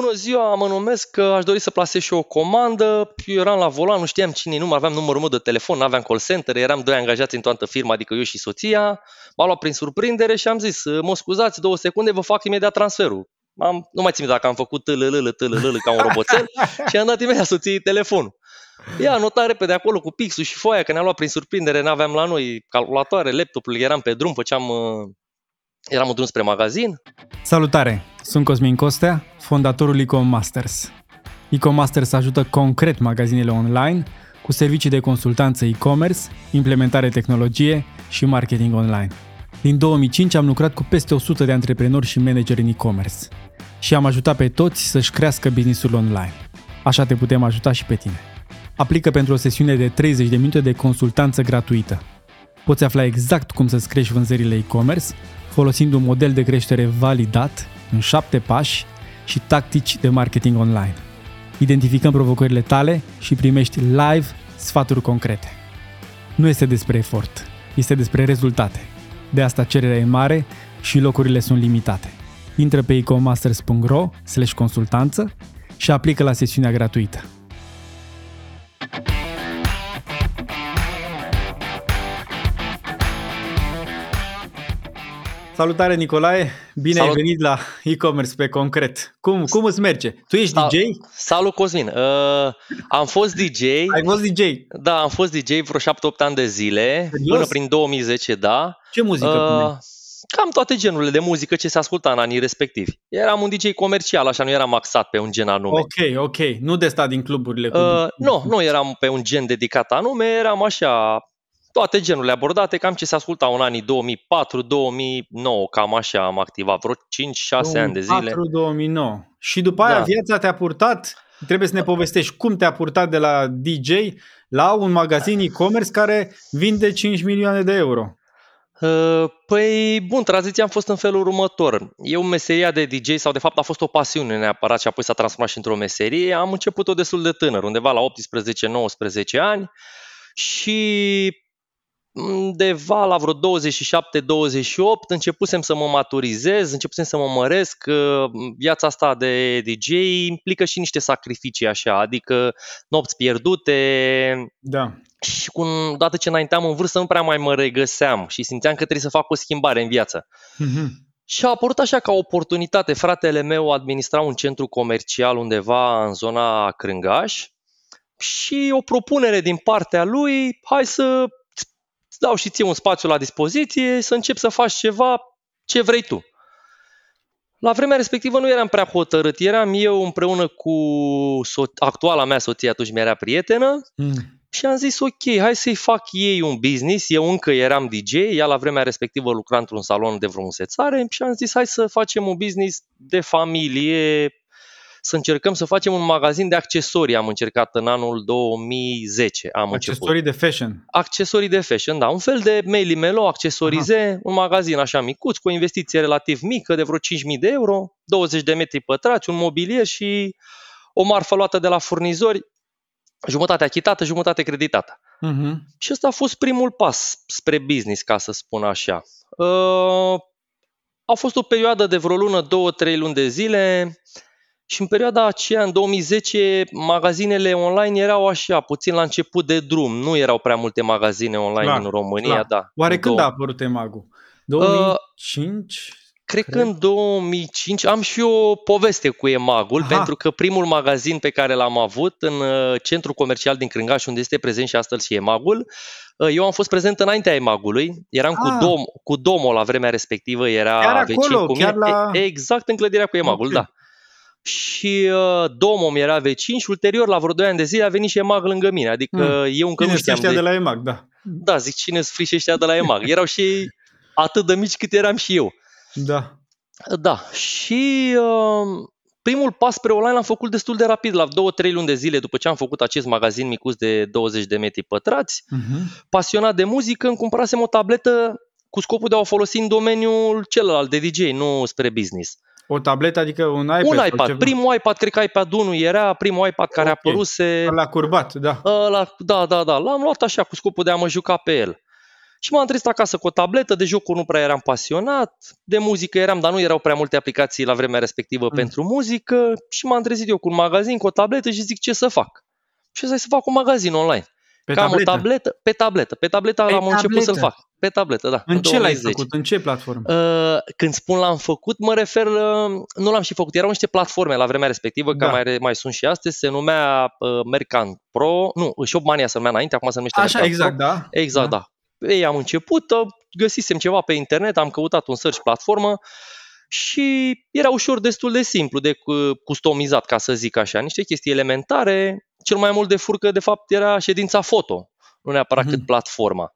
bună ziua, mă numesc, că aș dori să plasez și o comandă. Eu eram la volan, nu știam cine nu aveam numărul meu de telefon, nu aveam call center, eram doi angajați în toată firma, adică eu și soția. M-a luat prin surprindere și am zis, mă scuzați, două secunde, vă fac imediat transferul. Am, nu mai țin dacă am făcut tâlălălă, tâlălălă ca un roboțel și am dat imediat soției telefonul. Ia, nota repede acolo cu pixul și foaia, că ne-a luat prin surprindere, n-aveam la noi calculatoare, laptopul, eram pe drum, făceam, uh, eram în drum spre magazin. Salutare, sunt Cosmin Costea, fondatorul Ecom Masters. Ecom Masters ajută concret magazinele online cu servicii de consultanță e-commerce, implementare tehnologie și marketing online. Din 2005 am lucrat cu peste 100 de antreprenori și manageri în e-commerce și am ajutat pe toți să-și crească businessul online. Așa te putem ajuta și pe tine. Aplică pentru o sesiune de 30 de minute de consultanță gratuită. Poți afla exact cum să-ți crești vânzările e-commerce folosind un model de creștere validat în 7 pași și tactici de marketing online. Identificăm provocările tale și primești live sfaturi concrete. Nu este despre efort, este despre rezultate. De asta cererea e mare și locurile sunt limitate. Intră pe ecomasters.ro consultanță și aplică la sesiunea gratuită. Salutare Nicolae, bine Salut. ai venit la e-commerce pe concret. Cum, cum îți merge? Tu ești Sal- DJ? Salut Cosmin, uh, am fost DJ. Ai fost DJ? Da, am fost DJ vreo 7-8 ani de zile, Serios? până prin 2010, da. Ce muzică uh, Cam toate genurile de muzică ce se asculta în anii respectivi. Eram un DJ comercial, așa nu eram axat pe un gen anume. Ok, ok. Nu de stat din cluburile. Cu... Uh, nu, nu eram pe un gen dedicat anume, eram așa toate genurile abordate, cam ce se asculta în anii 2004-2009, cam așa am activat, vreo 5-6 ani de zile. 2004-2009. Și după aia da. viața te-a purtat, trebuie să ne povestești cum te-a purtat de la DJ la un magazin e-commerce care vinde 5 milioane de euro. Uh, păi, bun, tranziția am fost în felul următor. Eu meseria de DJ, sau de fapt a fost o pasiune neapărat și apoi s-a transformat și într-o meserie, am început-o destul de tânăr, undeva la 18-19 ani și undeva la vreo 27-28 începusem să mă maturizez, începusem să mă măresc. Viața asta de DJ implică și niște sacrificii așa, adică nopți pierdute. Da. Și cu, odată ce înainteam în vârstă nu prea mai mă regăseam și simțeam că trebuie să fac o schimbare în viață. Mm-hmm. Și a apărut așa ca oportunitate. Fratele meu administra un centru comercial undeva în zona Crângaș și o propunere din partea lui, hai să îți dau și ție un spațiu la dispoziție să începi să faci ceva ce vrei tu. La vremea respectivă nu eram prea hotărât, eram eu împreună cu so- actuala mea soție, atunci mi-era prietenă, mm. și am zis ok, hai să-i fac ei un business, eu încă eram DJ, ea la vremea respectivă lucra într-un salon de frumusețare și am zis hai să facem un business de familie, să încercăm să facem un magazin de accesorii. Am încercat în anul 2010. Am accesorii început. de fashion. Accesorii de fashion, da. Un fel de Maily Melo, accesorize, Aha. un magazin așa micuț, cu o investiție relativ mică de vreo 5.000 de euro, 20 de metri pătrați, un mobilier și o marfă luată de la furnizori, jumătate achitată, jumătate creditată. Uh-huh. Și ăsta a fost primul pas spre business, ca să spun așa. Uh, a fost o perioadă de vreo lună, două, trei luni de zile și în perioada aceea, în 2010, magazinele online erau așa, puțin la început de drum. Nu erau prea multe magazine online clar, în România, clar. da. Oare când două... a apărut Emagu? 2005? Uh, cred, cred că în 2005 am și o poveste cu Emagul, Aha. pentru că primul magazin pe care l-am avut în uh, centrul comercial din Crângaș, unde este prezent și astăzi și Emagul, uh, eu am fost prezent înaintea Emagului, eram ah. cu, Dom, cu Domo la vremea respectivă, era chiar acolo, cu mine, chiar la... exact în clădirea cu Emagul, okay. da și uh, Domom era vecin și ulterior, la vreo 2 ani de zile, a venit și EMAG lângă mine. Adică mm. eu încă cine nu știam. de... de la EMAG, da. Da, zic, cine sunt frișeștia de la EMAG? Erau și atât de mici cât eram și eu. Da. Da, și uh, primul pas spre online l-am făcut destul de rapid, la 2-3 luni de zile după ce am făcut acest magazin micuț de 20 de metri pătrați. Uh-huh. Pasionat de muzică, îmi cumpărasem o tabletă cu scopul de a o folosi în domeniul celălalt de DJ, nu spre business. O tabletă, adică un iPad? Un iPad. Ceva? Primul iPad, cred că iPad 1 era primul iPad care okay. apăruse. La curbat, da. La, da, da, da. L-am luat așa cu scopul de a mă juca pe el. Și m-am trezit acasă cu o tabletă, de jocuri nu prea eram pasionat, de muzică eram, dar nu erau prea multe aplicații la vremea respectivă mm. pentru muzică și m-am trezit eu cu un magazin, cu o tabletă și zic ce să fac. Și să fac un magazin online. Pe Cam tabletă? o tabletă, pe tabletă. Pe tabletă pe am tabletă. început să-l fac. Pe tabletă, da. În, în ce 2010. l-ai făcut? În ce platformă? Uh, când spun l-am făcut, mă refer, uh, nu l-am și făcut, erau niște platforme la vremea respectivă, da. care mai, mai sunt și astăzi, se numea uh, Mercant Pro, nu, Shopmania se numea înainte, acum se numește Așa, Mercant exact, Pro. da. Exact, da. da. Ei, am început, uh, găsisem ceva pe internet, am căutat un search platformă și era ușor destul de simplu de customizat, ca să zic așa, niște chestii elementare. Cel mai mult de furcă, de fapt, era ședința foto, nu neapărat mm-hmm. cât platforma.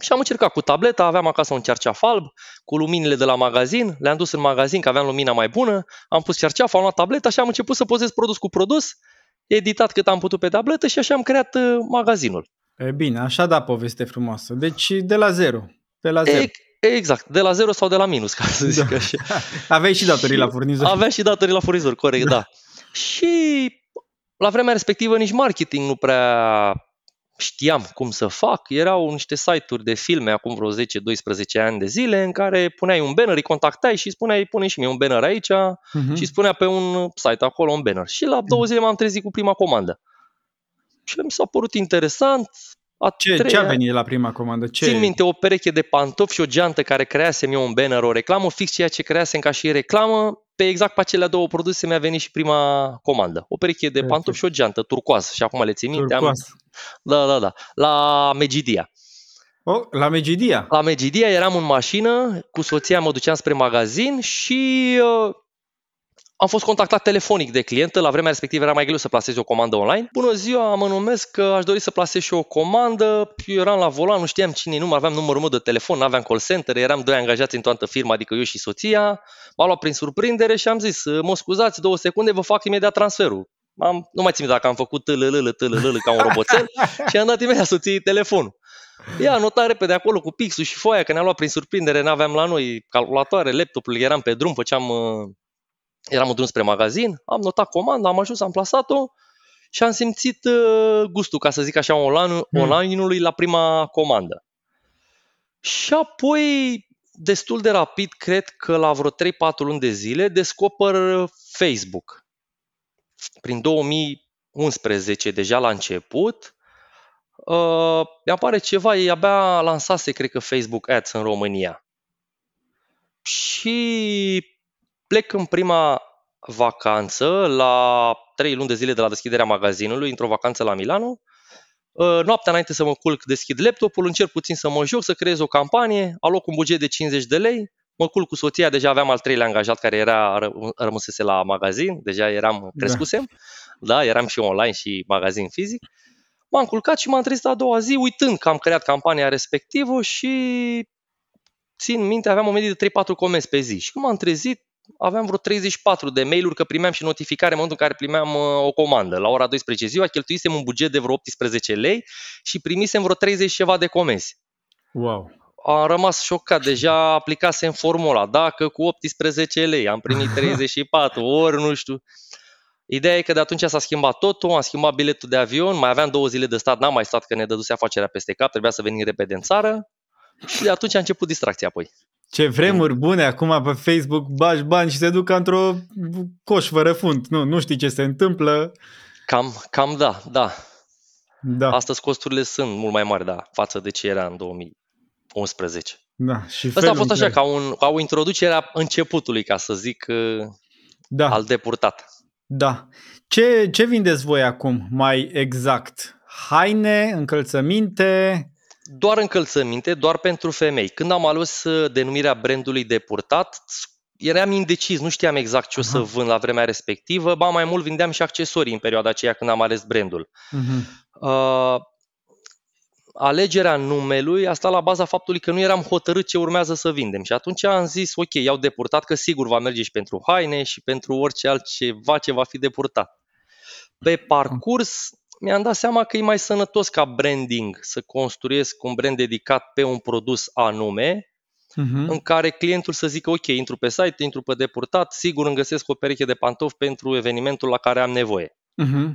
Și am încercat cu tableta, aveam acasă un cerceaf alb, cu luminile de la magazin, le-am dus în magazin că aveam lumina mai bună, am pus cerceaful, am luat tableta și am început să pozez produs cu produs, editat cât am putut pe tabletă și așa am creat uh, magazinul. E bine, așa da poveste frumoasă. Deci de la zero. De la zero. E, exact, de la zero sau de la minus, ca să zic da. așa. Aveai și datorii la furnizor. Aveai și datorii la furnizor, corect, da. și la vremea respectivă nici marketing nu prea știam cum să fac. Erau niște site-uri de filme acum vreo 10-12 ani de zile în care puneai un banner, îi contactai și spuneai pune și mie un banner aici uh-huh. și spunea pe un site acolo un banner. Și la două zile m-am trezit cu prima comandă. Și mi s-a părut interesant. A ce, treia, ce a venit la prima comandă? Ce? Țin minte o pereche de pantofi și o geantă care creasem eu un banner, o reclamă, fix ceea ce creasem ca și reclamă. Pe exact pe acelea două produse mi-a venit și prima comandă. O pereche de pantofi și o geantă turcoaz. Și acum le țin minte. Am, da, da, da. La Megidia. Oh, la Megidia? La Megidia eram în mașină, cu soția mă duceam spre magazin și uh, am fost contactat telefonic de clientă, la vremea respectivă era mai greu să plasez o comandă online. Bună ziua, mă numesc că aș dori să plasez și o comandă. Eu eram la volan, nu știam cine nu aveam numărul meu de telefon, nu aveam call center, eram doi angajați în toată firma, adică eu și soția. M-a luat prin surprindere și am zis, mă scuzați două secunde, vă fac imediat transferul. Am, nu mai țin dacă am făcut tâlălălă, tâlălălă ca un roboțel și am dat imediat soției telefonul. Ia, nota repede acolo cu pixul și foaia, că ne-a luat prin surprindere, n-aveam la noi calculatoare, laptopul, eram pe drum, făceam, uh, eram în drum spre magazin, am notat comanda, am ajuns, am plasat-o și am simțit uh, gustul, ca să zic așa, online, hmm. online-ului la prima comandă. Și apoi, destul de rapid, cred că la vreo 3-4 luni de zile, descoper Facebook prin 2011, deja la început, uh, mi-apare ceva, ei abia lansase, cred că, Facebook Ads în România. Și plec în prima vacanță, la 3 luni de zile de la deschiderea magazinului, într-o vacanță la Milano. Uh, noaptea înainte să mă culc, deschid laptopul, încerc puțin să mă joc, să creez o campanie, aloc un buget de 50 de lei, mă culc cu soția, deja aveam al treilea angajat care era rămăsese la magazin, deja eram da. crescusem, da. da, eram și online și magazin fizic. M-am culcat și m-am trezit a doua zi uitând că am creat campania respectivă și țin minte, aveam o medie de 3-4 comenzi pe zi. Și când m-am trezit, aveam vreo 34 de mail-uri că primeam și notificare în momentul în care primeam uh, o comandă. La ora 12 ziua cheltuisem un buget de vreo 18 lei și primisem vreo 30 ceva de comenzi. Wow am rămas șocat, deja aplicasem formula, dacă cu 18 lei am primit 34, ori nu știu. Ideea e că de atunci s-a schimbat totul, am schimbat biletul de avion, mai aveam două zile de stat, n-am mai stat că ne dăduse afacerea peste cap, trebuia să venim repede în țară și de atunci a început distracția apoi. Ce vremuri bune, acum pe Facebook bagi bani și se duc într-o coș fără fund, nu, nu știi ce se întâmplă. Cam, cam da, da. da. Astăzi costurile sunt mult mai mari, da, față de ce era în 2000. 11. Da, și Asta a fost așa, ca, un, ca o introducere a începutului, ca să zic, uh, da. al depurtat. Da. Ce, ce vindeți voi acum, mai exact? Haine, încălțăminte? Doar încălțăminte, doar pentru femei. Când am ales uh, denumirea brandului depurtat, eram indecis, nu știam exact ce Aha. o să vând la vremea respectivă, ba mai mult vindeam și accesorii în perioada aceea când am ales brandul. Uh-huh. Uh, alegerea numelui a stat la baza faptului că nu eram hotărât ce urmează să vindem. Și atunci am zis, ok, i-au depurtat, că sigur va merge și pentru haine și pentru orice altceva ce va fi depurtat. Pe parcurs mi-am dat seama că e mai sănătos ca branding să construiesc un brand dedicat pe un produs anume, uh-huh. în care clientul să zică, ok, intru pe site, intru pe depurtat, sigur îmi găsesc o pereche de pantofi pentru evenimentul la care am nevoie. Uh-huh.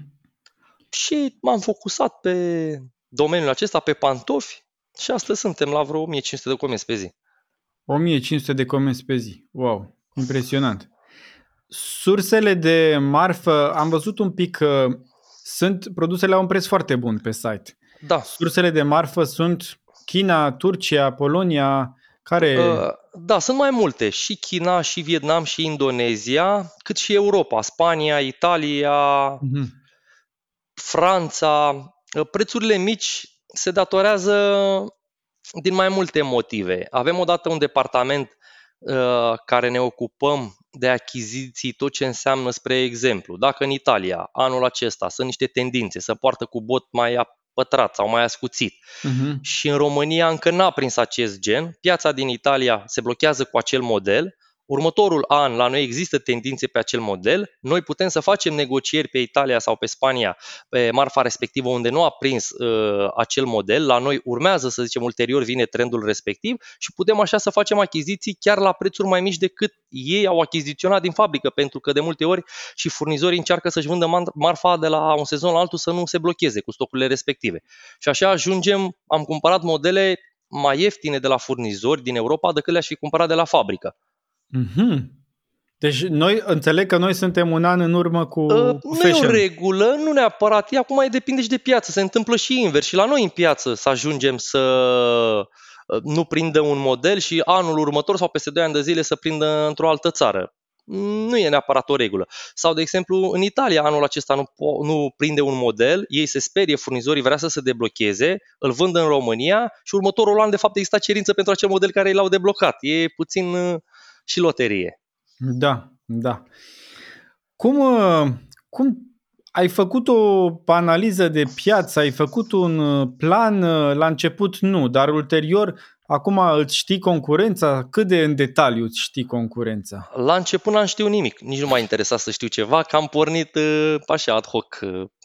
Și m-am focusat pe domeniul acesta pe pantofi Și astăzi suntem la vreo 1500 de comenzi pe zi. 1500 de comenzi pe zi. Wow, impresionant. Sursele de marfă, am văzut un pic că sunt produsele la un preț foarte bun pe site. Da. Sursele de marfă sunt China, Turcia, Polonia, care... Uh, da, sunt mai multe. Și China, și Vietnam, și Indonezia, cât și Europa, Spania, Italia, uh-huh. Franța. Uh, prețurile mici se datorează din mai multe motive. Avem odată un departament uh, care ne ocupăm de achiziții, tot ce înseamnă, spre exemplu, dacă în Italia anul acesta sunt niște tendințe să poartă cu bot mai pătrat sau mai ascuțit. Uh-huh. Și în România încă n-a prins acest gen. Piața din Italia se blochează cu acel model următorul an la noi există tendințe pe acel model, noi putem să facem negocieri pe Italia sau pe Spania, pe marfa respectivă unde nu a prins uh, acel model, la noi urmează, să zicem, ulterior vine trendul respectiv și putem așa să facem achiziții chiar la prețuri mai mici decât ei au achiziționat din fabrică, pentru că de multe ori și furnizorii încearcă să-și vândă marfa de la un sezon la altul să nu se blocheze cu stocurile respective. Și așa ajungem, am cumpărat modele mai ieftine de la furnizori din Europa decât le-aș fi cumpărat de la fabrică. Mm-hmm. Deci noi înțeleg că noi suntem un an în urmă cu uh, Nu e o regulă, nu neapărat. E acum mai depinde și de piață. Se întâmplă și invers. Și la noi în piață să ajungem să uh, nu prindă un model și anul următor sau peste 2 ani de zile să prindă într-o altă țară. Nu e neapărat o regulă. Sau, de exemplu, în Italia anul acesta nu, nu prinde un model, ei se sperie, furnizorii vrea să se deblocheze, îl vând în România și următorul an, de fapt, există cerință pentru acel model care l-au deblocat. E puțin uh, și loterie. Da, da. Cum, uh, cum ai făcut o analiză de piață, ai făcut un uh, plan, uh, la început nu, dar ulterior acum îți știi concurența? Cât de în detaliu îți știi concurența? La început n-am știut nimic, nici nu m-a interesat să știu ceva, că am pornit așa ad hoc,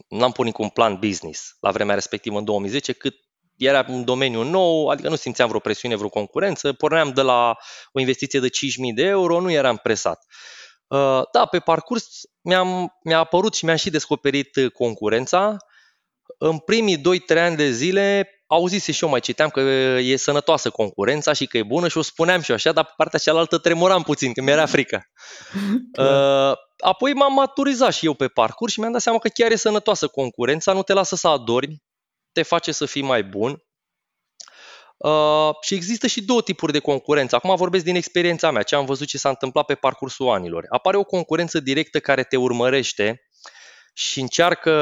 n-am pornit cu un plan business la vremea respectivă în 2010, cât era un domeniu nou, adică nu simțeam vreo presiune, vreo concurență, porneam de la o investiție de 5.000 de euro, nu eram presat. Uh, da, pe parcurs mi-am, mi-a apărut și mi-am și descoperit concurența. În primii 2-3 ani de zile auzise și eu, mai citeam că e sănătoasă concurența și că e bună și o spuneam și eu așa, dar pe partea cealaltă tremuram puțin, că mi-era frică. Uh, apoi m-am maturizat și eu pe parcurs și mi-am dat seama că chiar e sănătoasă concurența, nu te lasă să adormi, te face să fii mai bun. Uh, și există și două tipuri de concurență. Acum vorbesc din experiența mea, ce am văzut ce s-a întâmplat pe parcursul anilor. Apare o concurență directă care te urmărește și încearcă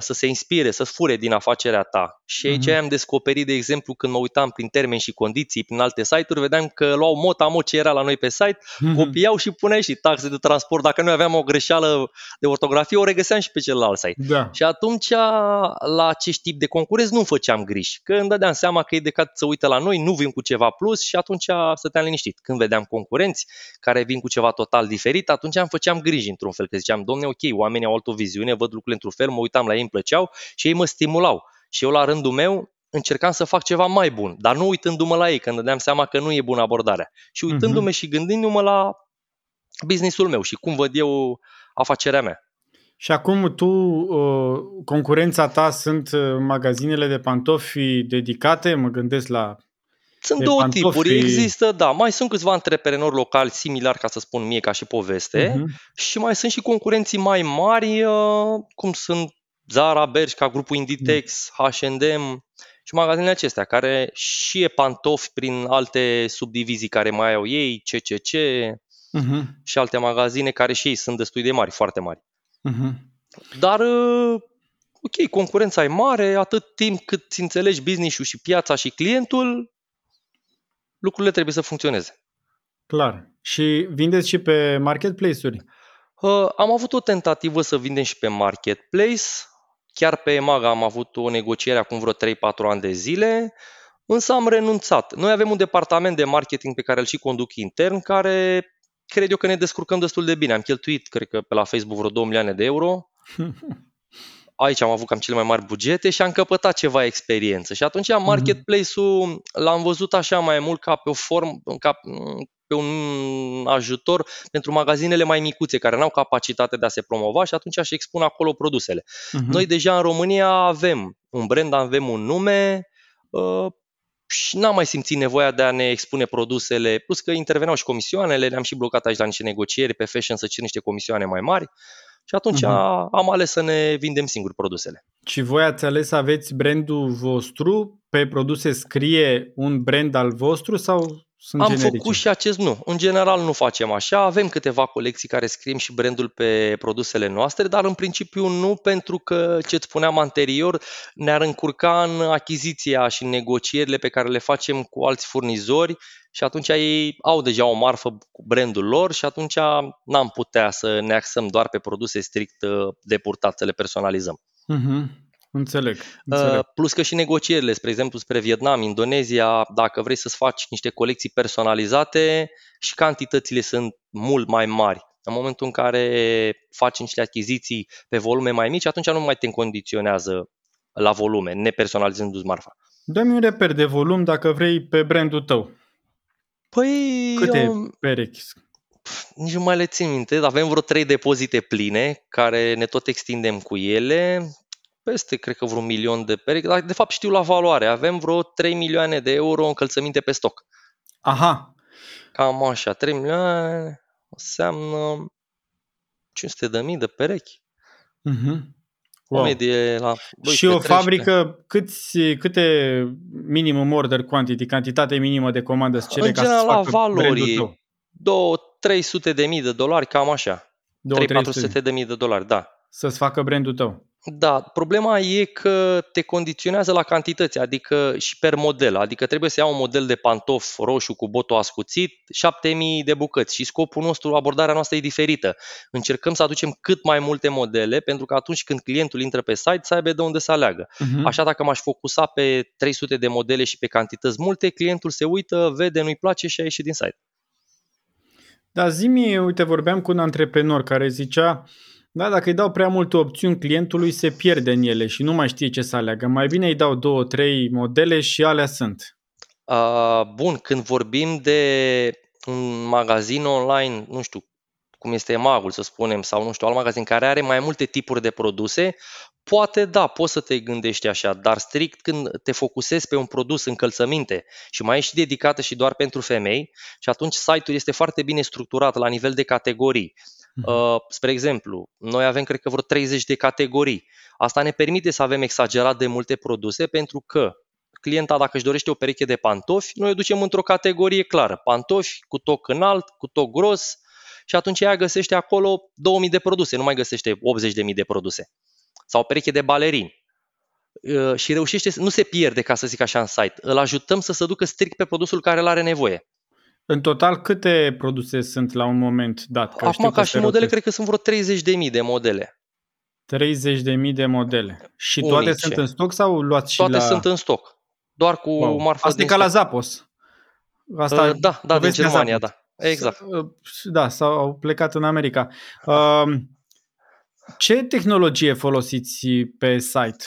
să se inspire, să fure din afacerea ta. Și aici uh-huh. am descoperit, de exemplu, când mă uitam prin termeni și condiții, prin alte site-uri, vedeam că luau mot a ce era la noi pe site, uh-huh. copiau și puneau și taxe de transport. Dacă noi aveam o greșeală de ortografie, o regăseam și pe celălalt site. Da. Și atunci, la acest tip de concurenți, nu făceam griji. Că îmi dădeam seama că e de să uită la noi, nu vin cu ceva plus și atunci stăteam liniștit. Când vedeam concurenți care vin cu ceva total diferit, atunci îmi făceam griji într-un fel, că ziceam, domne, ok, oamenii au altă viziune, văd lucrurile într-un fel, mă uitam la ei, îmi plăceau și ei mă stimulau. Și eu, la rândul meu, încercam să fac ceva mai bun, dar nu uitându-mă la ei, când dădeam seama că nu e bună abordarea. Și uitându-mă uh-huh. și gândindu-mă la businessul meu și cum văd eu afacerea mea. Și acum tu, uh, concurența ta sunt uh, magazinele de pantofi dedicate, mă gândesc la sunt de două pantofi... tipuri. Există, da, mai sunt câțiva antreprenori locali similari, ca să spun mie, ca și poveste, uh-huh. și mai sunt și concurenții mai mari, uh, cum sunt Zara, Bershka, grupul Inditex, uh-huh. H&M și magazinele acestea, care și e pantofi prin alte subdivizii care mai au ei, CCC uh-huh. și alte magazine care și ei sunt destul de mari, foarte mari. Uh-huh. Dar uh, ok, concurența e mare, atât timp cât ți înțelegi business-ul și piața și clientul, lucrurile trebuie să funcționeze. Clar. Și vindeți și pe marketplace-uri? Uh, am avut o tentativă să vindem și pe marketplace. Chiar pe Emaga am avut o negociere acum vreo 3-4 ani de zile, însă am renunțat. Noi avem un departament de marketing pe care îl și conduc intern, care cred eu că ne descurcăm destul de bine. Am cheltuit, cred că pe la Facebook, vreo 2 milioane de euro aici am avut cam cele mai mari bugete și am căpătat ceva experiență. Și atunci mhm. marketplace-ul l-am văzut așa mai mult ca pe o formă, ca pe un ajutor pentru magazinele mai micuțe care nu au capacitate de a se promova și atunci și expun acolo produsele. Uh-huh. Noi deja în România avem un brand, avem un nume uh, și n-am mai simțit nevoia de a ne expune produsele, plus că interveneau și comisioanele, le-am și blocat aici la niște negocieri pe fashion să cer niște comisioane mai mari și atunci uh-huh. am ales să ne vindem singuri produsele. Și voi ați ales să aveți brandul vostru? Pe produse scrie un brand al vostru sau sunt Am generice? făcut și acest nu. În general nu facem așa. Avem câteva colecții care scriem și brandul pe produsele noastre, dar în principiu nu pentru că, ce îți spuneam anterior, ne-ar încurca în achiziția și în negocierile pe care le facem cu alți furnizori și atunci ei au deja o marfă cu brandul lor și atunci n-am putea să ne axăm doar pe produse strict uh, de purtat, să le personalizăm. Uh-huh. Înțeleg, înțeleg. Uh, plus că și negocierile, spre exemplu, spre Vietnam, Indonezia, dacă vrei să-ți faci niște colecții personalizate și cantitățile sunt mult mai mari. În momentul în care faci niște achiziții pe volume mai mici, atunci nu mai te condiționează la volume, nepersonalizându-ți marfa. Dă-mi un reper de volum dacă vrei pe brandul tău. Păi... Câte eu... perechi? Nici nu mai le țin minte, avem vreo trei depozite pline care ne tot extindem cu ele peste, cred că, vreun milion de perechi, dar de fapt știu la valoare. Avem vreo 3 milioane de euro încălțăminte pe stoc. Aha. Cam așa, 3 milioane înseamnă 500 de mii de perechi. Uh-huh. Wow. O medie la 12, Și o 13. fabrică, câți, câte minimum order quantity, cantitate minimă de comandă îți cere în ca general, să la valori, 2 300 de mii de dolari, cam așa. 3-400 de mii de dolari, da. Să-ți facă brandul tău. Da, problema e că te condiționează la cantități, adică și per model, adică trebuie să iau un model de pantof roșu cu botul ascuțit, 7000 de bucăți și scopul nostru, abordarea noastră e diferită. Încercăm să aducem cât mai multe modele pentru că atunci când clientul intră pe site să aibă de unde să aleagă. Uh-huh. Așa dacă m-aș focusa pe 300 de modele și pe cantități multe, clientul se uită, vede, nu-i place și a ieșit din site. Da, zi uite, vorbeam cu un antreprenor care zicea da, dacă îi dau prea multe opțiuni clientului, se pierde în ele și nu mai știe ce să aleagă. Mai bine îi dau două, trei modele și alea sunt. Uh, bun, când vorbim de un magazin online, nu știu, cum este Magul, să spunem, sau nu știu, alt magazin care are mai multe tipuri de produse, poate da, poți să te gândești așa, dar strict când te focusezi pe un produs încălțăminte și mai ești dedicată și doar pentru femei și atunci site-ul este foarte bine structurat la nivel de categorii. Mhm. Uh, spre exemplu, noi avem cred că vreo 30 de categorii. Asta ne permite să avem exagerat de multe produse pentru că clienta dacă își dorește o pereche de pantofi, noi o ducem într-o categorie clară. Pantofi cu toc înalt, cu toc gros și atunci ea găsește acolo 2000 de produse, nu mai găsește 80.000 de produse. Sau o pereche de balerini. Uh, și reușește, nu se pierde, ca să zic așa, în site. Îl ajutăm să se ducă strict pe produsul care îl are nevoie. În total, câte produse sunt la un moment dat? Că Acum, ca și modele, cred că sunt vreo 30.000 de modele. 30.000 de modele. Și Unice. toate sunt în stoc sau luați toate și la... Toate sunt în stoc. Doar cu wow. marfa Asta e ca la Zappos. Asta uh, da, da, din Germania, da. Exact. Uh, da, s-au plecat în America. Uh, ce tehnologie folosiți pe site?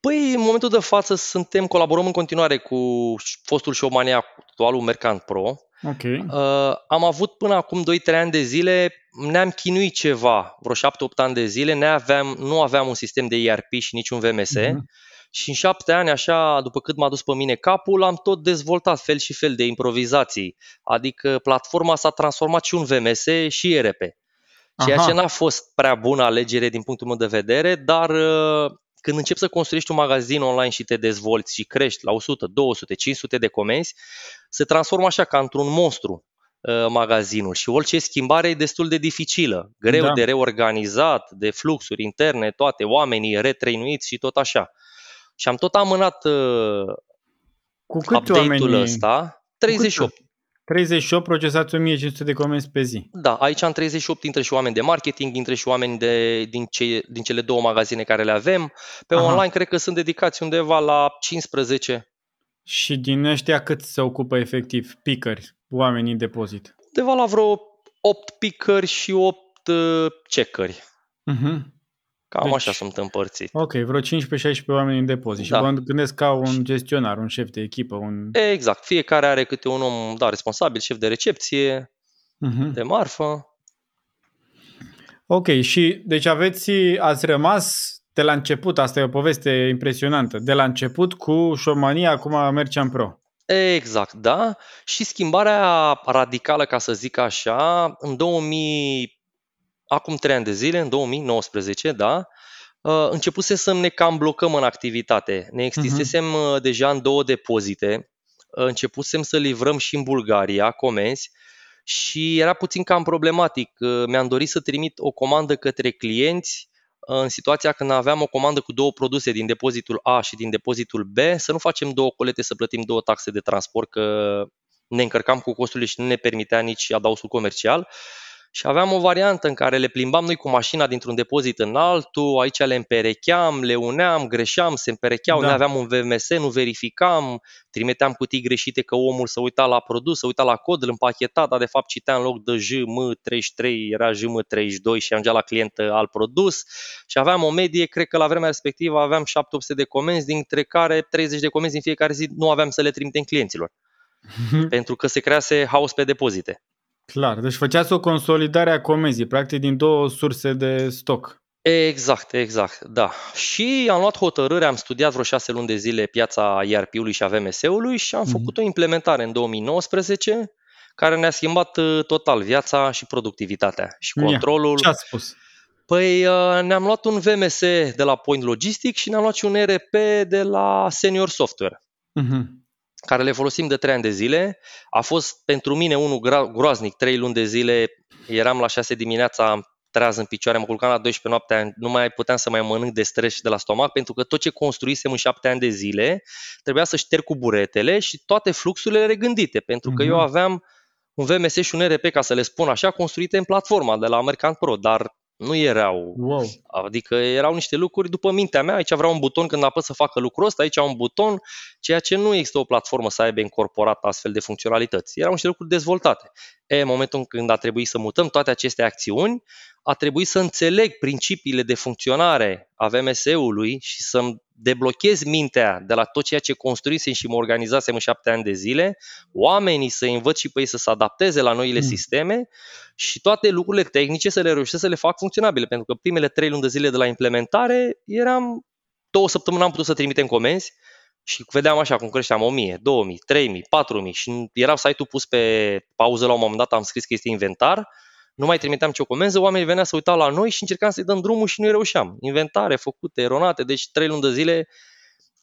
Păi, în momentul de față suntem, colaborăm în continuare cu fostul showmania, actualul Mercant Pro. Ok. Uh, am avut până acum 2-3 ani de zile, ne-am chinuit ceva, vreo 7-8 ani de zile, ne aveam, nu aveam un sistem de ERP și niciun VMS. Uh-huh. Mhm. Și în șapte ani, așa, după cât m-a dus pe mine capul, am tot dezvoltat fel și fel de improvizații. Adică platforma s-a transformat și un VMS și ERP. Ceea Aha. ce n-a fost prea bună alegere din punctul meu de vedere, dar uh, când începi să construiești un magazin online și te dezvolți și crești la 100, 200, 500 de comenzi, se transformă așa ca într-un monstru uh, magazinul și orice schimbare e destul de dificilă, greu da. de reorganizat, de fluxuri interne, toate, oamenii retrainuiți și tot așa. Și am tot amânat uh, Cu cât update-ul ăsta, 38. 38 procesați 1500 de comenzi pe zi. Da, aici am 38 intră și oameni de marketing, intră și oameni de, din, ce, din cele două magazine care le avem. Pe Aha. online cred că sunt dedicați undeva la 15. Și din ăștia cât se ocupă efectiv pickeri, oamenii în depozit? Undeva la vreo 8 pickeri și 8 uh, checkeri. Uh-huh. Cam deci, așa sunt împărțiți. Ok, vreo 15-16 oameni în depozit. Da. Și vă gândesc ca un gestionar, un șef de echipă. Un... Exact. Fiecare are câte un om da, responsabil, șef de recepție, uh-huh. de marfă. Ok, și deci aveți, ați rămas de la început, asta e o poveste impresionantă, de la început cu Showmania, acum Merchant Pro. Exact, da. Și schimbarea radicală, ca să zic așa, în 2000, acum 3 ani de zile, în 2019, da, uh, începuse să ne cam blocăm în activitate. Ne extinsesem uh-huh. deja în două depozite, începusem să livrăm și în Bulgaria comenzi și era puțin cam problematic. Uh, mi-am dorit să trimit o comandă către clienți în situația când aveam o comandă cu două produse din depozitul A și din depozitul B, să nu facem două colete să plătim două taxe de transport, că ne încărcam cu costurile și nu ne permitea nici adausul comercial. Și aveam o variantă în care le plimbam noi cu mașina dintr-un depozit în altul, aici le împerecheam, le uneam, greșeam, se împerecheau, da. ne aveam un VMS, nu verificam, trimiteam cutii greșite că omul să uita la produs, să uita la cod, îl împacheta, dar de fapt citea în loc de JM33, era JM32 și ajungea la client al produs și aveam o medie, cred că la vremea respectivă aveam 700 de comenzi, dintre care 30 de comenzi în fiecare zi nu aveam să le trimitem clienților. pentru că se crease haos pe depozite. Clar, deci făceați o consolidare a comenzii, practic din două surse de stoc. Exact, exact, da. Și am luat hotărârea, am studiat vreo șase luni de zile piața IRP-ului și a VMS-ului și am mm-hmm. făcut o implementare în 2019 care ne-a schimbat uh, total viața și productivitatea și controlul. Ce ați spus? Păi uh, ne-am luat un VMS de la Point Logistic și ne-am luat și un ERP de la Senior Software. Mm-hmm care le folosim de 3 ani de zile. A fost pentru mine unul groaznic, 3 luni de zile, eram la 6 dimineața treaz în picioare, mă culcam la 12 noaptea, nu mai puteam să mai mănânc de stres și de la stomac, pentru că tot ce construisem în 7 ani de zile trebuia să șterg cu buretele și toate fluxurile regândite, pentru că mm-hmm. eu aveam un VMS și un RP, ca să le spun așa, construite în platforma de la American Pro, dar nu erau. Wow. Adică erau niște lucruri după mintea mea. Aici vreau un buton când apăs să facă lucrul ăsta, aici un buton, ceea ce nu există o platformă să aibă incorporat astfel de funcționalități. Erau niște lucruri dezvoltate. E, în momentul când a trebuit să mutăm toate aceste acțiuni, a trebuit să înțeleg principiile de funcționare a VMS-ului și să-mi deblochez mintea de la tot ceea ce construisem și mă organizasem în șapte ani de zile, oamenii să învăț și pe ei să se adapteze la noile mm. sisteme și toate lucrurile tehnice să le reușesc să le fac funcționabile, pentru că primele trei luni de zile de la implementare eram două săptămâni am putut să trimitem comenzi și vedeam așa cum creșteam 1000, 2000, 3000, 4000 și era site-ul pus pe pauză la un moment dat, am scris că este inventar, nu mai trimiteam ce o comenză, oamenii veneau să uitau la noi și încercam să-i dăm drumul și nu reușeam. Inventare făcute, eronate, deci trei luni de zile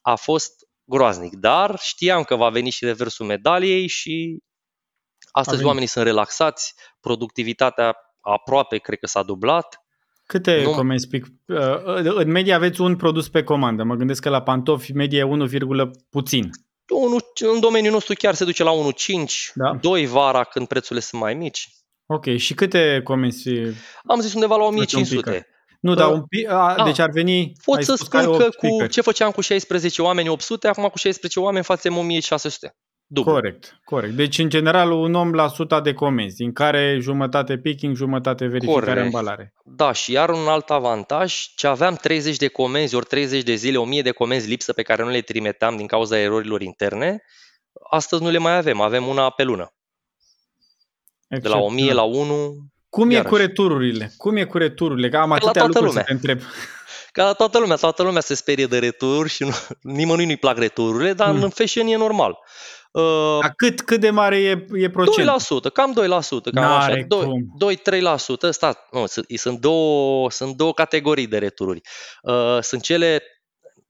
a fost groaznic, dar știam că va veni și reversul medaliei și astăzi Amin. oamenii sunt relaxați, productivitatea aproape cred că s-a dublat. Câte nu... comenzi pic? Uh, în medie aveți un produs pe comandă. Mă gândesc că la pantofi medie 1, puțin. în domeniul nostru chiar se duce la 1,5, da? 2 vara când prețurile sunt mai mici. Ok, și câte comenzi? Am zis undeva la 1500. Nu, dar un pic, a, a, deci ar veni... Pot să spun că cu ce făceam cu 16 oameni 800, acum cu 16 oameni facem 1600. Dublu. Corect, corect. Deci, în general, un om la suta de comenzi, din care jumătate picking, jumătate verificare corect. balare. Da, și iar un alt avantaj, ce aveam 30 de comenzi ori 30 de zile, 1000 de comenzi lipsă pe care nu le trimiteam din cauza erorilor interne, astăzi nu le mai avem, avem una pe lună. De la 1000 la 1. Cum iarăși. e cu retururile? Cum e cu retururile? Că am Ca atâtea lucruri lumea. să te întreb. Ca la toată lumea, toată lumea se sperie de retururi și nu, nimănui nu-i plac retururile, dar mm. în fashion e normal. Uh, Dar cât, cât de mare e, e procent? 2%, cam 2%, cam N-are așa. 2-3%, sta, nu, sunt, două, sunt două categorii de retururi. Uh, sunt cele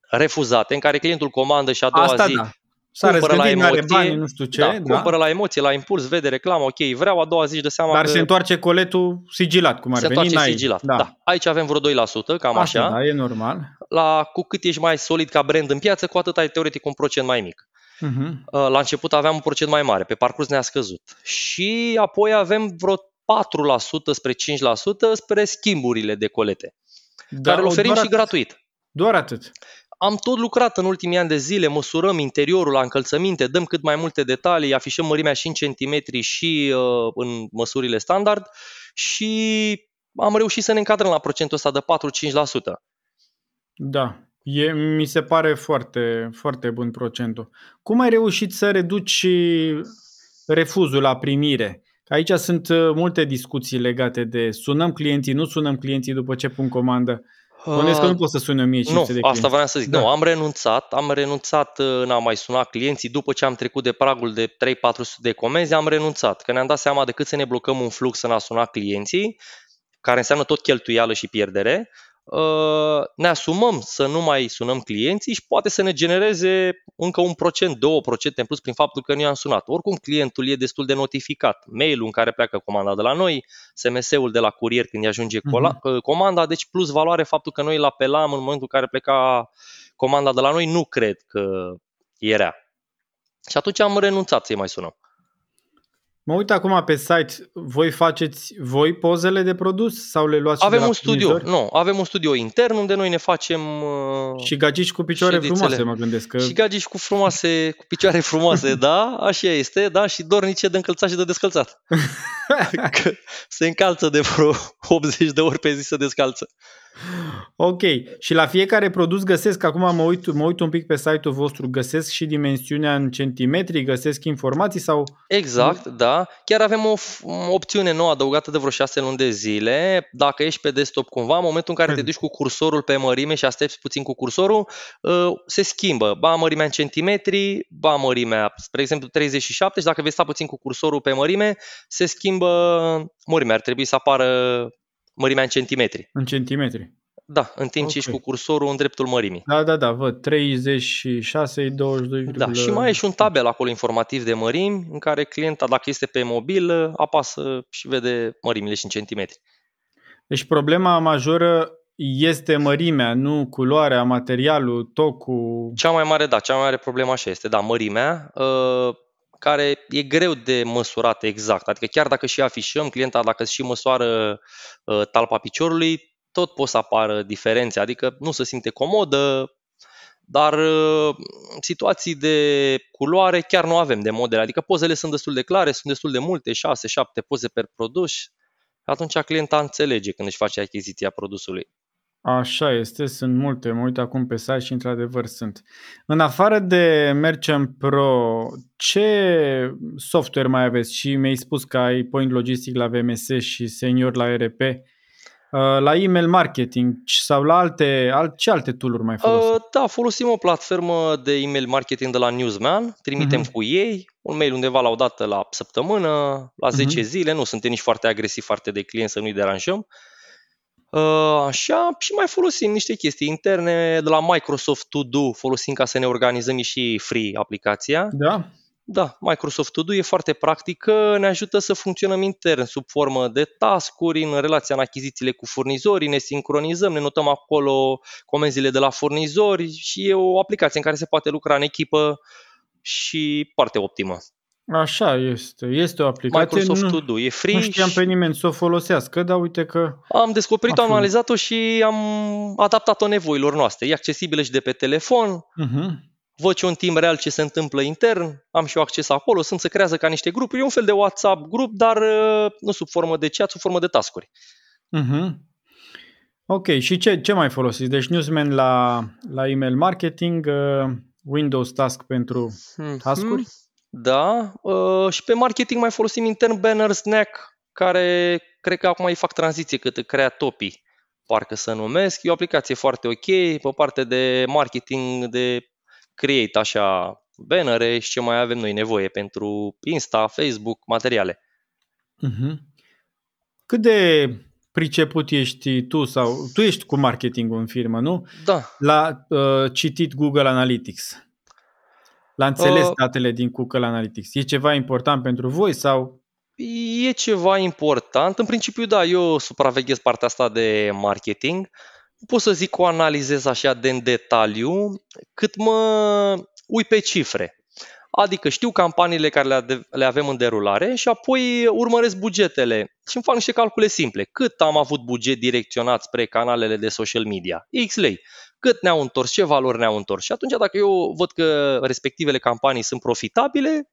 refuzate, în care clientul comandă și a doua Asta zi da. S-a cumpără la emoție, are bani, nu știu ce. Da, da? cumpără la emoție, la impuls, vede reclamă, ok, vreau, a doua zi de seama Dar că... se întoarce coletul sigilat, cum ar se veni. Se întoarce sigilat, da. da. Aici avem vreo 2%, cam Asta, așa. Da, e normal. La, cu cât ești mai solid ca brand în piață, cu atât ai teoretic un procent mai mic. Uh-huh. La început aveam un procent mai mare, pe parcurs ne-a scăzut. Și apoi avem vreo 4% spre 5% spre schimburile de colete, da, care le oferim și atât. gratuit. Doar atât. Am tot lucrat în ultimii ani de zile, măsurăm interiorul la încălțăminte, dăm cât mai multe detalii, afișăm mărimea și în centimetri și uh, în măsurile standard și am reușit să ne încadrăm la procentul ăsta de 4-5%. Da, e, mi se pare foarte, foarte bun procentul. Cum ai reușit să reduci refuzul la primire? Aici sunt uh, multe discuții legate de sunăm clienții, nu sunăm clienții după ce pun comandă. Bănuiesc că nu poți să suni 1500 nu, de clienți. asta vreau să zic. Da. Nu, am renunțat, am renunțat, uh, n-am mai sunat clienții. După ce am trecut de pragul de 3-400 de comenzi, am renunțat. Că ne-am dat seama de cât să ne blocăm un flux în a suna clienții, care înseamnă tot cheltuială și pierdere, Uh, ne asumăm să nu mai sunăm clienții și poate să ne genereze încă un procent, două procente în plus prin faptul că nu i-am sunat. Oricum clientul e destul de notificat. Mailul în care pleacă comanda de la noi, SMS-ul de la curier când îi ajunge uh-huh. comanda, deci plus valoare faptul că noi îl apelam în momentul în care pleca comanda de la noi, nu cred că era. Și atunci am renunțat să-i mai sunăm. Mă uit acum pe site, voi faceți voi pozele de produs sau le luați Avem de la un studio, nu, avem un studio intern unde noi ne facem uh, Și gagici cu picioare ședințele. frumoase, mă gândesc că... Și gagici cu frumoase, cu picioare frumoase, da, așa este, da, și dornice de încălțat și de descălțat. se încalță de vreo 80 de ori pe zi să descalță. Ok. Și la fiecare produs găsesc, acum mă uit, mă uit un pic pe site-ul vostru, găsesc și dimensiunea în centimetri, găsesc informații sau... Exact, da. Chiar avem o, o opțiune nouă adăugată de vreo 6 luni de zile. Dacă ești pe desktop cumva, în momentul în care te duci cu cursorul pe mărime și aștepți puțin cu cursorul, uh, se schimbă. Ba mărimea în centimetri, ba mărimea, spre exemplu 37 și dacă vei sta puțin cu cursorul pe mărime, se schimbă mărimea. Ar trebui să apară mărimea în centimetri. În centimetri. Da, în timp okay. ce ești cu cursorul în dreptul mărimii. Da, da, da, văd. 36, 22. Da, și mai e și un tabel acolo informativ de mărimi, în care clienta, dacă este pe mobil, apasă și vede mărimile și în centimetri. Deci problema majoră este mărimea, nu culoarea, materialul, tocul. Cea mai mare, da, cea mai mare problemă așa este, da, mărimea. Uh, care e greu de măsurat exact. Adică chiar dacă și afișăm, clienta dacă și măsoară uh, talpa piciorului, tot pot să apară diferențe, adică nu se simte comodă, dar uh, situații de culoare chiar nu avem de modele, adică pozele sunt destul de clare, sunt destul de multe, 6-7 poze per produs, atunci clienta înțelege când își face achiziția produsului. Așa este, sunt multe. Mă uit acum pe site și într-adevăr sunt. În afară de Merchant Pro, ce software mai aveți? Și mi-ai spus că ai Point Logistic la VMS și Senior la RP. Uh, la email marketing sau la alte, ce alte tool-uri mai folosiți? Uh, da, folosim o platformă de email marketing de la Newsman, trimitem uh-huh. cu ei un mail undeva la o dată la săptămână, la 10 uh-huh. zile, nu suntem nici foarte agresivi, foarte de client să nu-i deranjăm. Uh, așa, și mai folosim niște chestii interne de la Microsoft To Do, folosim ca să ne organizăm și free aplicația. Da. Da, Microsoft To Do e foarte practică, ne ajută să funcționăm intern sub formă de task-uri în relația în achizițiile cu furnizorii, ne sincronizăm, ne notăm acolo comenzile de la furnizori și e o aplicație în care se poate lucra în echipă și foarte optimă. Așa este. Este o aplicație. Microsoft nu, To Do. E free. Nu știam pe nimeni să o folosească, dar uite că... Am descoperit-o, am analizat-o și am adaptat-o nevoilor noastre. E accesibilă și de pe telefon. Uh-huh. Văd și un timp real ce se întâmplă intern, am și eu acces acolo, sunt să creează ca niște grupuri, e un fel de WhatsApp grup, dar uh, nu sub formă de chat, sub formă de tascuri. Uh-huh. Ok, și ce, ce mai folosiți? Deci Newsman la, la email marketing, uh, Windows Task pentru uh-huh. task-uri? Da, uh, și pe marketing mai folosim intern Banner Snack, care cred că acum îi fac tranziție către Creatopi, parcă să numesc. E o aplicație foarte ok pe partea de marketing, de create așa bannere și ce mai avem noi nevoie pentru Insta, Facebook, materiale. Uh-huh. Cât de priceput ești tu sau tu ești cu marketingul în firmă, nu? Da. La uh, citit Google Analytics. La înțeles uh, datele din Google Analytics. E ceva important pentru voi sau? E ceva important. În principiu, da, eu supraveghez partea asta de marketing. Pot să zic că o analizez așa de în detaliu, cât mă ui pe cifre. Adică știu campaniile care le avem în derulare și apoi urmăresc bugetele și îmi fac niște calcule simple. Cât am avut buget direcționat spre canalele de social media? X lei cât ne-au întors, ce valori ne-au întors. Și atunci dacă eu văd că respectivele campanii sunt profitabile,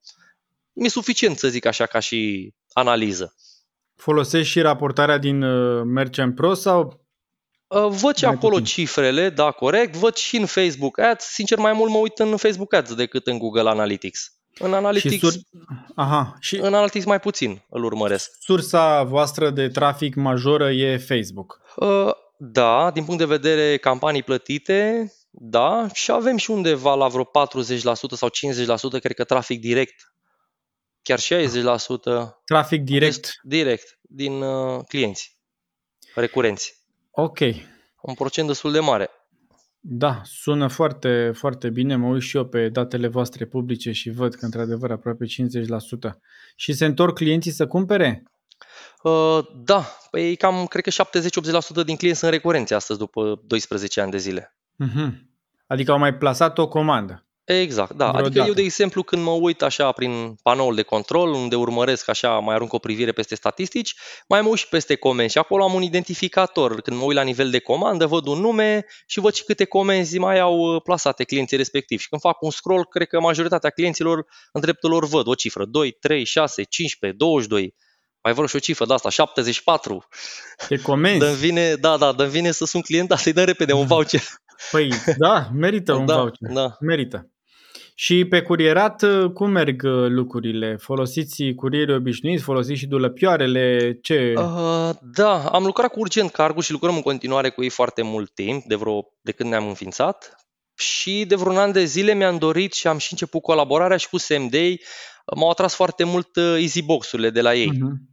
mi-e suficient să zic așa ca și analiză. Folosești și raportarea din uh, Merchant Pro sau? Uh, văd și acolo puțin. cifrele, da, corect. Văd și în Facebook Ads. Sincer, mai mult mă uit în Facebook Ads decât în Google Analytics. În Analytics, și sur... Aha, și... în Analytics mai puțin îl urmăresc. Sursa voastră de trafic majoră e Facebook. Uh, Da, din punct de vedere campanii plătite, da, și avem și undeva la vreo 40% sau 50%, cred că trafic direct. Chiar 60%. Trafic direct? Direct, din uh, clienți recurenți. Ok. Un procent destul de mare. Da, sună foarte, foarte bine. Mă uit și eu pe datele voastre publice și văd că, într-adevăr, aproape 50%. Și se întorc clienții să cumpere? Uh, da, păi cam, cred că 70-80% din clienți sunt recurenți astăzi, după 12 ani de zile. Uh-huh. Adică au mai plasat o comandă. Exact, da. Vreodată. Adică eu, de exemplu, când mă uit așa prin panoul de control, unde urmăresc așa, mai arunc o privire peste statistici, mai mă uit și peste comenzi și acolo am un identificator. Când mă uit la nivel de comandă, văd un nume și văd și câte comenzi mai au uh, plasate clienții respectivi. Și când fac un scroll, cred că majoritatea clienților în dreptul lor văd o cifră, 2, 3, 6, 15, 22, mai vreau și o cifră de asta, 74. De comenzi? Dă vine, da, da, dă vine să sunt client, dar să-i dăm repede un voucher. Păi, da, merită un da, voucher. Da. Merită. Și pe curierat, uh, cum merg uh, lucrurile? Folosiți curierii obișnuiți? Folosiți și dulăpioarele? Ce? Uh, da, am lucrat cu Urgent Cargo și lucrăm în continuare cu ei foarte mult timp, de, vreo, de când ne-am înființat. Și de vreun an de zile mi-am dorit și am și început colaborarea și cu SMDay. M-au atras foarte mult uh, EasyBox-urile de la ei. Uh-huh.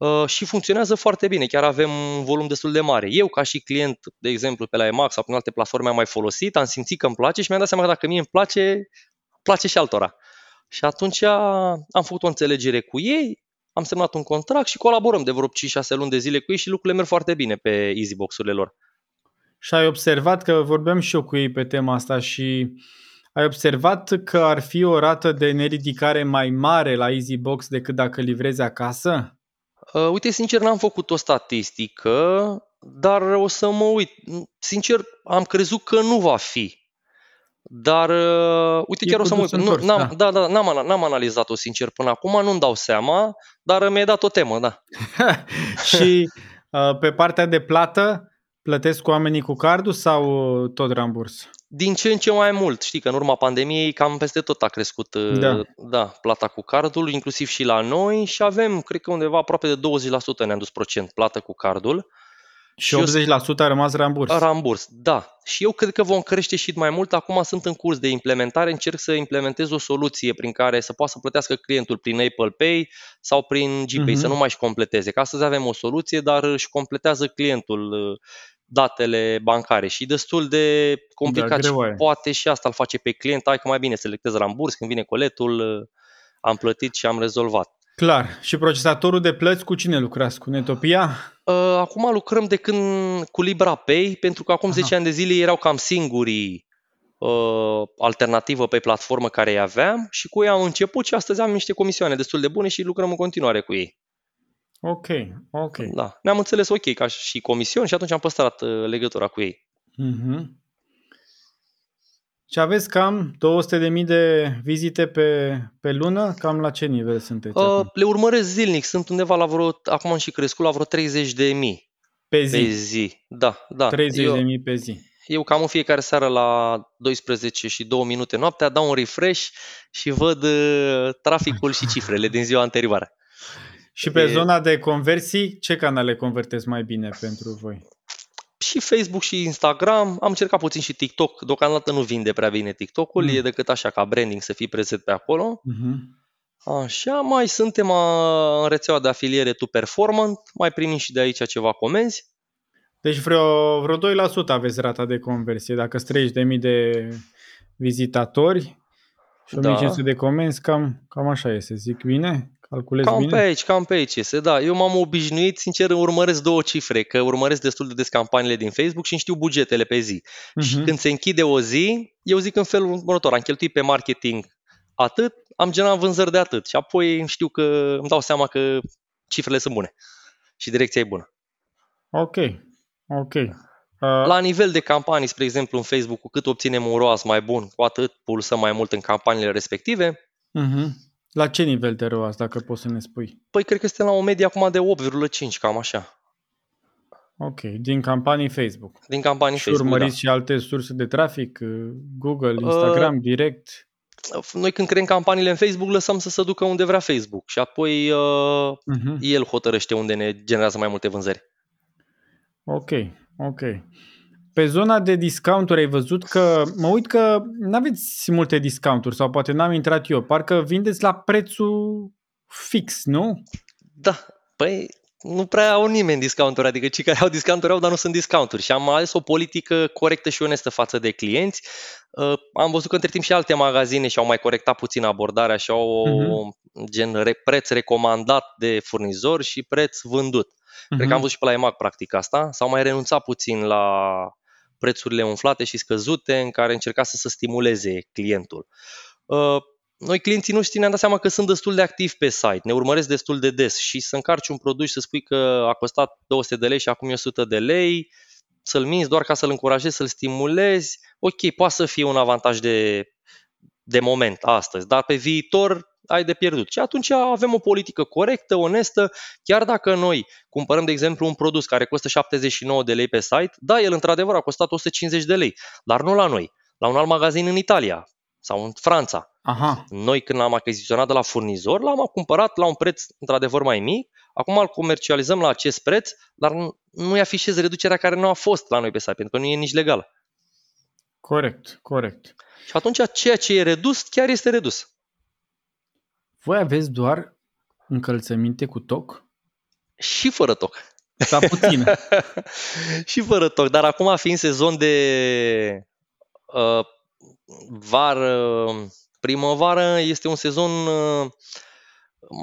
Uh, și funcționează foarte bine. Chiar avem un volum destul de mare. Eu, ca și client, de exemplu, pe la Emax sau pe alte platforme am mai folosit, am simțit că îmi place și mi-am dat seama că dacă mie îmi place, place și altora. Și atunci am făcut o înțelegere cu ei, am semnat un contract și colaborăm de vreo 5-6 luni de zile cu ei și lucrurile merg foarte bine pe EasyBox-urile lor. Și ai observat că vorbeam și eu cu ei pe tema asta și ai observat că ar fi o rată de neridicare mai mare la EasyBox decât dacă livrezi acasă? Uh, uite, sincer, n-am făcut o statistică, dar o să mă uit. Sincer, am crezut că nu va fi. Dar, uh, uite, chiar o să mă uit. Nu, n-am, da, da, n-am, n-am analizat-o sincer până acum, nu-mi dau seama, dar mi-ai dat o temă, da. și uh, pe partea de plată, plătesc cu oamenii cu cardul sau tot ramburs? Din ce în ce mai mult. Știi că în urma pandemiei cam peste tot a crescut da. Da, plata cu cardul, inclusiv și la noi și avem, cred că undeva aproape de 20% ne-am dus procent plată cu cardul. Și 80% eu, a rămas ramburs. Ramburs, da. Și eu cred că vom crește și mai mult. Acum sunt în curs de implementare, încerc să implementez o soluție prin care să poată să plătească clientul prin Apple Pay sau prin GPay, uh-huh. să nu mai și completeze. Ca astăzi avem o soluție, dar își completează clientul datele bancare și destul de complicat da, și poate și asta îl face pe client, hai că mai bine selectez ramburs, când vine coletul, am plătit și am rezolvat. Clar. Și procesatorul de plăți cu cine lucrați? Cu Netopia? Uh, acum lucrăm de când cu LibraPay, pentru că acum Aha. 10 ani de zile erau cam singurii uh, alternativă pe platformă care îi aveam și cu ei am început și astăzi am niște comisioane destul de bune și lucrăm în continuare cu ei. Ok, ok. Da, ne-am înțeles ok ca și comision și atunci am păstrat uh, legătura cu ei. Mm-hmm. Și aveți cam 200.000 de vizite pe, pe lună? Cam la ce nivel sunteți? Uh, le urmăresc zilnic, sunt undeva la vreo, acum am și crescut, la vreo 30.000 pe zi. Pe zi, da, da. 30.000 eu, pe zi. Eu cam în fiecare seară la 12 și 2 minute noaptea dau un refresh și văd uh, traficul și cifrele din ziua anterioară. Și pe e... zona de conversii, ce canale convertezi mai bine pentru voi? Și Facebook și Instagram, am încercat puțin și TikTok, deocamdată nu vinde prea bine TikTok-ul, mm. e decât așa ca branding să fii prezent pe acolo. Mm-hmm. Așa, mai suntem în rețeaua de afiliere Tu Performant, mai primim și de aici ceva comenzi. Deci vreo, vreo 2% aveți rata de conversie, dacă străiești de mii de vizitatori și 1500 da. de comenzi, cam, cam așa este, zic bine? Calculez cam bine? pe aici, cam pe aici este, da. Eu m-am obișnuit, sincer, urmăresc două cifre, că urmăresc destul de des campaniile din Facebook și știu bugetele pe zi. Uh-huh. Și mhm. când se închide o zi, eu zic în felul următor, am cheltuit pe marketing atât, am generat vânzări de atât și apoi știu că îmi dau seama că cifrele sunt bune și direcția e bună. Ok, ok. Uh... La nivel de campanii, spre exemplu, în Facebook, cu cât obținem un ROAS mai bun, cu atât pulsăm mai mult în campaniile respective. Uh-huh. La ce nivel de ROAS, dacă poți să ne spui? Păi cred că suntem la o medie acum de 8,5, cam așa. Ok, din campanii Facebook. Din campanii și Facebook, urmăriți da. și alte surse de trafic, Google, Instagram, uh, direct? Noi când creăm campaniile în Facebook, lăsăm să se ducă unde vrea Facebook și apoi uh, uh-huh. el hotărăște unde ne generează mai multe vânzări. Ok, Ok. Pe zona de discounturi ai văzut că, mă uit că nu aveți multe discounturi sau poate n-am intrat eu, parcă vindeți la prețul fix, nu? Da, păi nu prea au nimeni discounturi, adică cei care au discounturi au, dar nu sunt discounturi și am ales o politică corectă și onestă față de clienți. Uh, am văzut că între timp și alte magazine și-au mai corectat puțin abordarea și au uh-huh. gen preț recomandat de furnizor și preț vândut. Uh-huh. Cred că am mhm. văzut și pe la EMAG practic asta. S-au mai renunțat puțin la prețurile umflate și scăzute în care încerca să se stimuleze clientul. Uh, noi clienții noștri ne-am dat seama că sunt destul de activi pe site, ne urmăresc destul de des și să încarci un produs și să spui că a costat 200 de lei și acum e 100 de lei, să-l minți doar ca să-l încurajezi, să-l stimulezi, ok, poate să fie un avantaj de, de moment astăzi, dar pe viitor ai de pierdut. Și atunci avem o politică corectă, onestă, chiar dacă noi cumpărăm, de exemplu, un produs care costă 79 de lei pe site, da, el într-adevăr a costat 150 de lei, dar nu la noi, la un alt magazin în Italia sau în Franța. Aha. Noi când l-am achiziționat de la furnizor, l-am cumpărat la un preț într-adevăr mai mic, acum îl comercializăm la acest preț, dar nu-i afișez reducerea care nu a fost la noi pe site, pentru că nu e nici legală. Corect, corect. Și atunci ceea ce e redus chiar este redus. Voi aveți doar încălțăminte cu toc? Și fără toc. Da, puțin. și fără toc, dar acum fiind sezon de uh, vară, primăvară, este un sezon uh,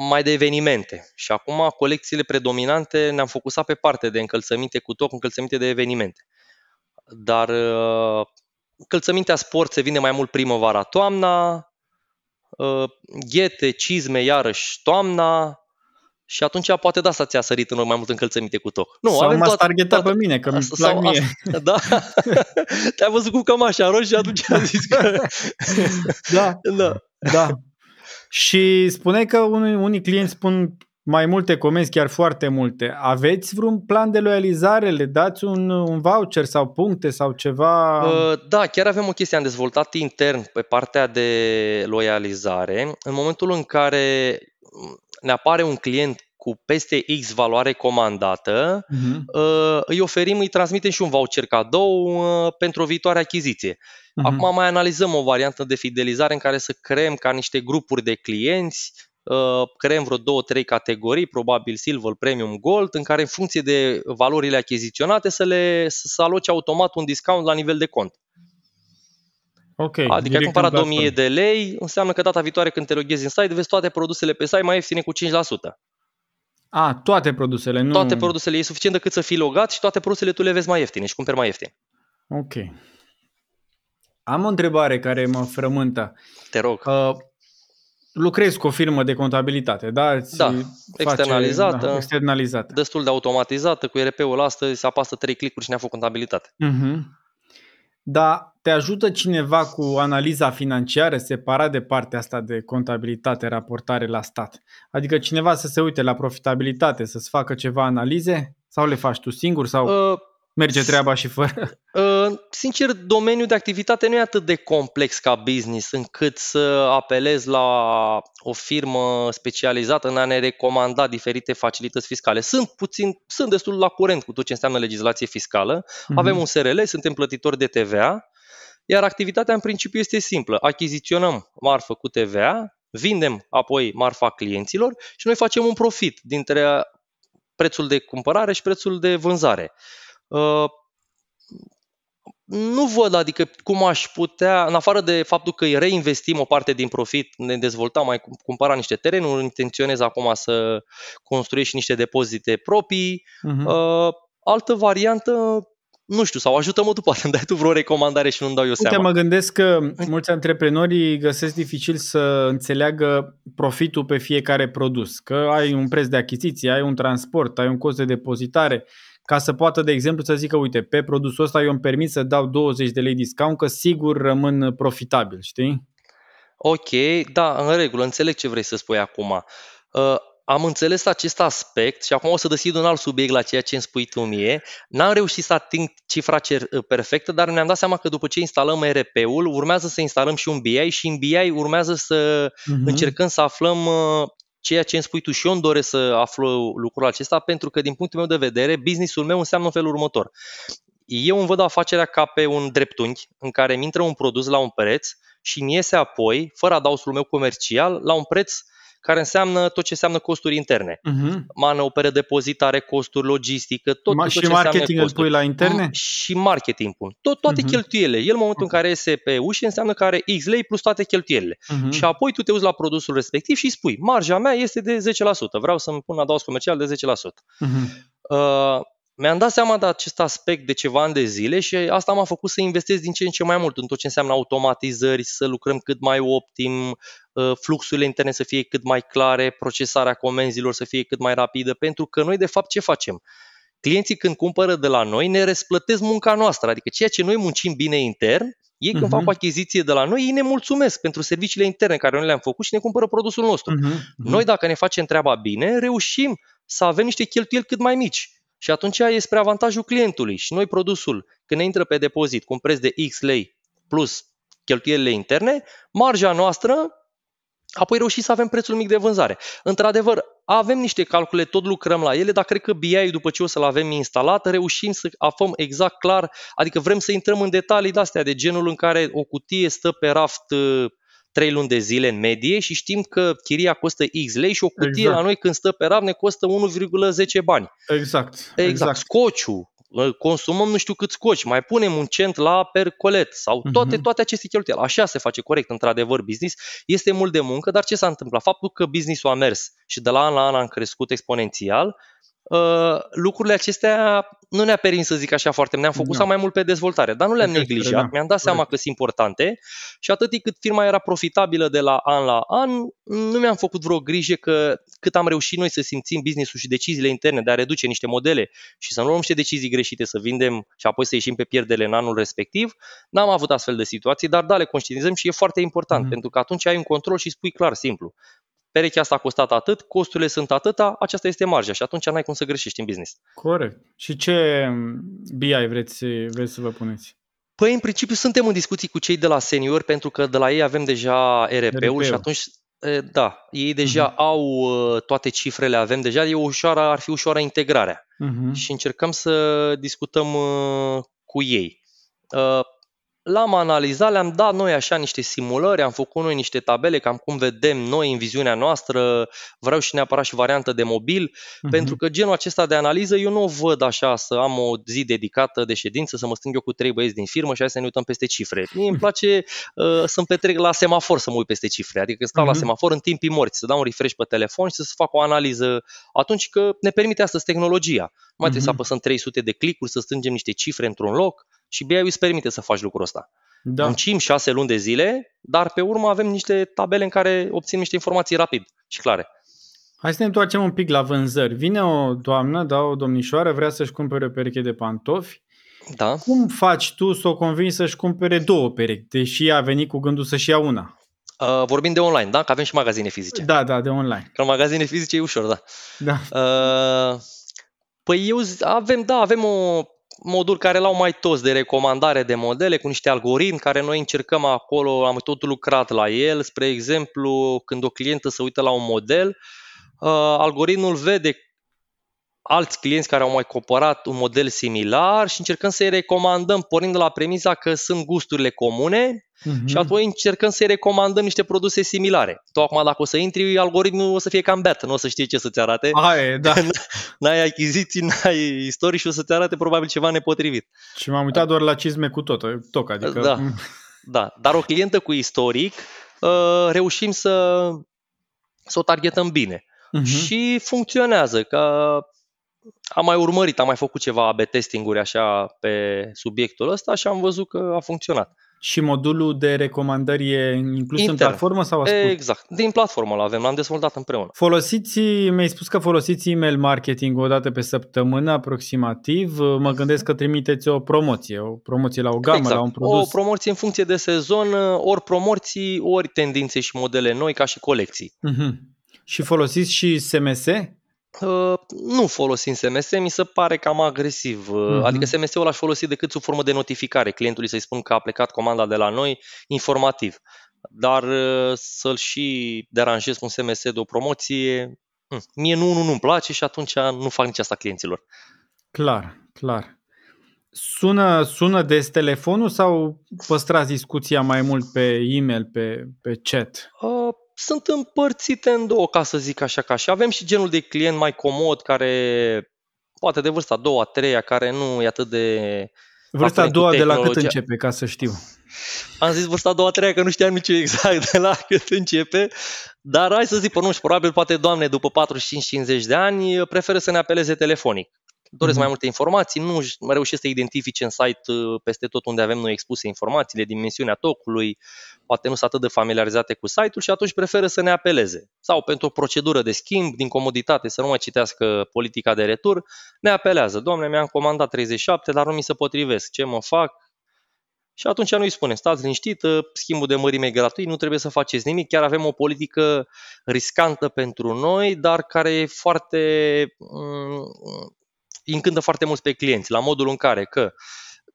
mai de evenimente. Și acum colecțiile predominante ne-am focusat pe parte de încălțăminte cu toc, încălțăminte de evenimente. Dar uh, încălțămintea sport se vinde mai mult primăvara, toamna, Uh, ghete, cizme, iarăși toamna, și atunci poate da să ți-a sărit în mai mult încălțăminte cu toc. Nu, sau avem m-a targetat pe mine, că mi plac mie. Asta, da? Te-ai văzut cu cămașa roșie și atunci am zis că... da, da. da. Și spuneai că unii, unii clienți spun mai multe comenzi, chiar foarte multe. Aveți vreun plan de loializare? Le dați un, un voucher sau puncte sau ceva? Uh, da, chiar avem o chestie, am dezvoltat intern pe partea de loializare. În momentul în care ne apare un client cu peste X valoare comandată, uh-huh. îi oferim, îi transmitem și un voucher cadou uh, pentru o viitoare achiziție. Uh-huh. Acum mai analizăm o variantă de fidelizare în care să creăm ca niște grupuri de clienți Uh, creăm vreo două, trei categorii, probabil Silver, Premium, Gold, în care în funcție de valorile achiziționate să le să aloci automat un discount la nivel de cont. Ok. Adică ai cumpărat 2000 de lei, înseamnă că data viitoare când te loghezi în site, vezi toate produsele pe site mai ieftine cu 5%. A, toate produsele, nu... Toate produsele, e suficient decât să fii logat și toate produsele tu le vezi mai ieftine și cumperi mai ieftin. Ok. Am o întrebare care mă frământă. Te rog. Uh, lucrezi cu o firmă de contabilitate, da? Ți da, externalizată, da, externalizată. Destul de automatizată, cu ERP-ul astăzi se apasă trei clicuri și ne-a făcut contabilitate. Uh-huh. Da, te ajută cineva cu analiza financiară separat de partea asta de contabilitate, raportare la stat? Adică cineva să se uite la profitabilitate, să-ți facă ceva analize? Sau le faci tu singur? Sau... Uh, Merge treaba și fără? Uh, sincer, domeniul de activitate nu e atât de complex ca business încât să apelez la o firmă specializată în a ne recomanda diferite facilități fiscale. Sunt puțin, sunt destul la curent cu tot ce înseamnă legislație fiscală. Mm-hmm. Avem un SRL, suntem plătitori de TVA, iar activitatea în principiu este simplă. Achiziționăm marfă cu TVA, vindem apoi marfa clienților și noi facem un profit dintre prețul de cumpărare și prețul de vânzare. Uh, nu văd, adică cum aș putea, în afară de faptul că îi reinvestim o parte din profit, ne dezvoltăm, mai cumpăra niște terenuri, intenționez acum să construiesc niște depozite proprii. Uh-huh. Uh, altă variantă, nu știu, sau ajută-mă tu, poate îmi dai tu vreo recomandare și nu-mi dau eu Uite, seama. mă gândesc că mulți antreprenori găsesc dificil să înțeleagă profitul pe fiecare produs, că ai un preț de achiziție, ai un transport, ai un cost de depozitare, ca să poată, de exemplu, să zică, uite, pe produsul ăsta eu îmi permit să dau 20 de lei discount, că sigur rămân profitabil, știi? Ok, da, în regulă, înțeleg ce vrei să spui acum. Uh, am înțeles acest aspect și acum o să deschid un alt subiect la ceea ce îmi spui tu mie. N-am reușit să ating cifra cer- uh, perfectă, dar ne-am dat seama că după ce instalăm ERP-ul, urmează să instalăm și un BI și în BI urmează să uh-huh. încercăm să aflăm uh, ceea ce îmi spui tu și eu îmi doresc să aflu lucrul acesta pentru că din punctul meu de vedere businessul meu înseamnă în felul următor. Eu îmi văd afacerea ca pe un dreptunghi în care mi intră un produs la un preț și mi iese apoi, fără adausul meu comercial, la un preț care înseamnă tot ce înseamnă costuri interne. Uh-huh. Mană, depozitare, costuri, logistică, tot, Ma- tot și ce marketing îl pui la interne? Și marketing pun. Tot, toate uh-huh. cheltuielile. El în momentul uh-huh. în care iese pe ușă înseamnă că are X lei plus toate cheltuielile. Uh-huh. Și apoi tu te uiți la produsul respectiv și spui, marja mea este de 10%, vreau să-mi pun adaos comercial de 10%. Uh-huh. Uh, mi-am dat seama de acest aspect de ceva ani de zile și asta m-a făcut să investesc din ce în ce mai mult în tot ce înseamnă automatizări, să lucrăm cât mai optim, uh, fluxurile interne să fie cât mai clare, procesarea comenzilor să fie cât mai rapidă, pentru că noi de fapt ce facem? Clienții când cumpără de la noi ne răsplătesc munca noastră, adică ceea ce noi muncim bine intern, ei când uh-huh. fac o achiziție de la noi, ei ne mulțumesc pentru serviciile interne care noi le-am făcut și ne cumpără produsul nostru. Uh-huh. Uh-huh. Noi dacă ne facem treaba bine, reușim să avem niște cheltuieli cât mai mici. Și atunci e spre avantajul clientului. Și noi produsul, când ne intră pe depozit cu un preț de X lei plus cheltuielile interne, marja noastră, apoi reușim să avem prețul mic de vânzare. Într-adevăr, avem niște calcule, tot lucrăm la ele, dar cred că BI după ce o să-l avem instalat, reușim să afăm exact clar, adică vrem să intrăm în detalii de astea, de genul în care o cutie stă pe raft 3 luni de zile în medie și știm că chiria costă X lei și o cutie exact. la noi când stă pe rav ne costă 1,10 bani. Exact. Exact. exact. Scociu, consumăm nu știu cât scoci, mai punem un cent la percolet sau mhm. toate, uh-huh. toate aceste cheltuieli. Așa se face corect, într-adevăr, business. Este mult de muncă, dar ce s-a întâmplat? Faptul că businessul a mers și de la an la an am crescut exponențial, uh, lucrurile acestea nu ne-a permis să zic așa foarte, ne-am focusat no. mai mult pe dezvoltare, dar nu le-am neglijat, da. mi-am dat seama că sunt importante și atât cât firma era profitabilă de la an la an, nu mi-am făcut vreo grijă că cât am reușit noi să simțim business-ul și deciziile interne de a reduce niște modele și să nu luăm niște decizii greșite, să vindem și apoi să ieșim pe pierdere în anul respectiv, n-am avut astfel de situații, dar da, le conștientizăm și e foarte important, mm-hmm. pentru că atunci ai un control și spui clar, simplu perechea asta a costat atât, costurile sunt atâta, aceasta este marja și atunci n-ai cum să greșești în business. Corect. Și ce BI vreți, vreți să vă puneți? Păi, în principiu, suntem în discuții cu cei de la senior, pentru că de la ei avem deja RP-ul, RP-ul. și atunci, da, ei deja uh-huh. au toate cifrele, avem deja, e ușoară, ar fi ușoară integrarea. Uh-huh. Și încercăm să discutăm cu ei. L-am analizat, le-am dat noi așa niște simulări, am făcut noi niște tabele, cam cum vedem noi în viziunea noastră, vreau și neapărat și variantă de mobil, uh-huh. pentru că genul acesta de analiză eu nu o văd așa să am o zi dedicată de ședință, să mă strâng eu cu trei băieți din firmă și hai să ne uităm peste cifre. Mie îmi place uh, să-mi petrec la semafor să mă uit peste cifre, adică stau uh-huh. la mhm. semafor în timpii morți, să dau un refresh pe telefon și să fac o analiză atunci că ne permite astăzi tehnologia. Nu mai uh-huh. trebuie să mhm. apăsăm 300 de clicuri, să strângem niște cifre într-un loc, și BI îți permite să faci lucrul ăsta. Da. Muncim șase luni de zile, dar pe urmă avem niște tabele în care obținem niște informații rapid și clare. Hai să ne întoarcem un pic la vânzări. Vine o doamnă, da, o domnișoară, vrea să-și cumpere o pereche de pantofi. Da. Cum faci tu să o convingi să-și cumpere două perechi, deși a venit cu gândul să-și ia una? Uh, vorbim de online, da? Că avem și magazine fizice. Da, da, de online. Că magazine fizice e ușor, da. Da. Uh, păi eu avem, da, avem o modul care l-au mai toți de recomandare de modele cu niște algoritmi care noi încercăm acolo, am tot lucrat la el. Spre exemplu, când o clientă se uită la un model, uh, algoritmul vede alți clienți care au mai cumpărat un model similar și încercăm să-i recomandăm, pornind de la premisa că sunt gusturile comune uh-huh. și apoi încercăm să-i recomandăm niște produse similare. Tu acum dacă o să intri, algoritmul o să fie cam beat, nu o să știe ce să-ți arate. Aia, da. n-ai achiziții, n-ai istorii și o să-ți arate probabil ceva nepotrivit. Și m-am uitat doar la cizme cu tot, tot adică... Da, da. dar o clientă cu istoric uh, reușim să, să o targetăm bine. Uh-huh. Și funcționează, că am mai urmărit, am mai făcut ceva AB testing-uri așa pe subiectul ăsta și am văzut că a funcționat. Și modulul de recomandări e inclus Intern. în platformă sau ascult? Exact, din platformă l avem, l-am dezvoltat împreună. Folosiți, mi-ai spus că folosiți email marketing o dată pe săptămână aproximativ. Mă gândesc că trimiteți o promoție, o promoție la o gamă, exact. la un produs. O promoție în funcție de sezon, ori promoții, ori tendințe și modele noi ca și colecții. Uh-huh. Și folosiți și SMS? Uh, nu folosim SMS, mi se pare cam agresiv. Uh-huh. Adică SMS-ul l-aș folosi decât sub formă de notificare, clientului să-i spun că a plecat comanda de la noi informativ. Dar uh, să-l și deranjez cu un SMS de o promoție, hm, mie nu, nu, nu-mi place și atunci nu fac nici asta clienților. Clar, clar. Sună, sună des telefonul sau păstrați discuția mai mult pe e-mail, pe, pe chat? Uh, sunt împărțite în două, ca să zic așa, ca și avem și genul de client mai comod care poate de vârsta a doua, a treia, care nu e atât de... Vârsta a doua de la cât începe, ca să știu? Am zis vârsta a doua, a treia, că nu știam nici exact de la cât începe, dar hai să zic, pe nu știu, probabil poate doamne după 45-50 de ani preferă să ne apeleze telefonic doresc mm-hmm. mai multe informații, nu reușesc să identifice în site uh, peste tot unde avem noi expuse informațiile, dimensiunea tocului, poate nu sunt atât de familiarizate cu site-ul și atunci preferă să ne apeleze. Sau pentru o procedură de schimb, din comoditate, să nu mai citească politica de retur, ne apelează. Doamne, mi-am comandat 37, dar nu mi se potrivesc. Ce mă fac? Și atunci noi îi spunem, stați liniștit, schimbul de mărime e gratuit, nu trebuie să faceți nimic, chiar avem o politică riscantă pentru noi, dar care e foarte mm, îi încântă foarte mult pe clienți, la modul în care că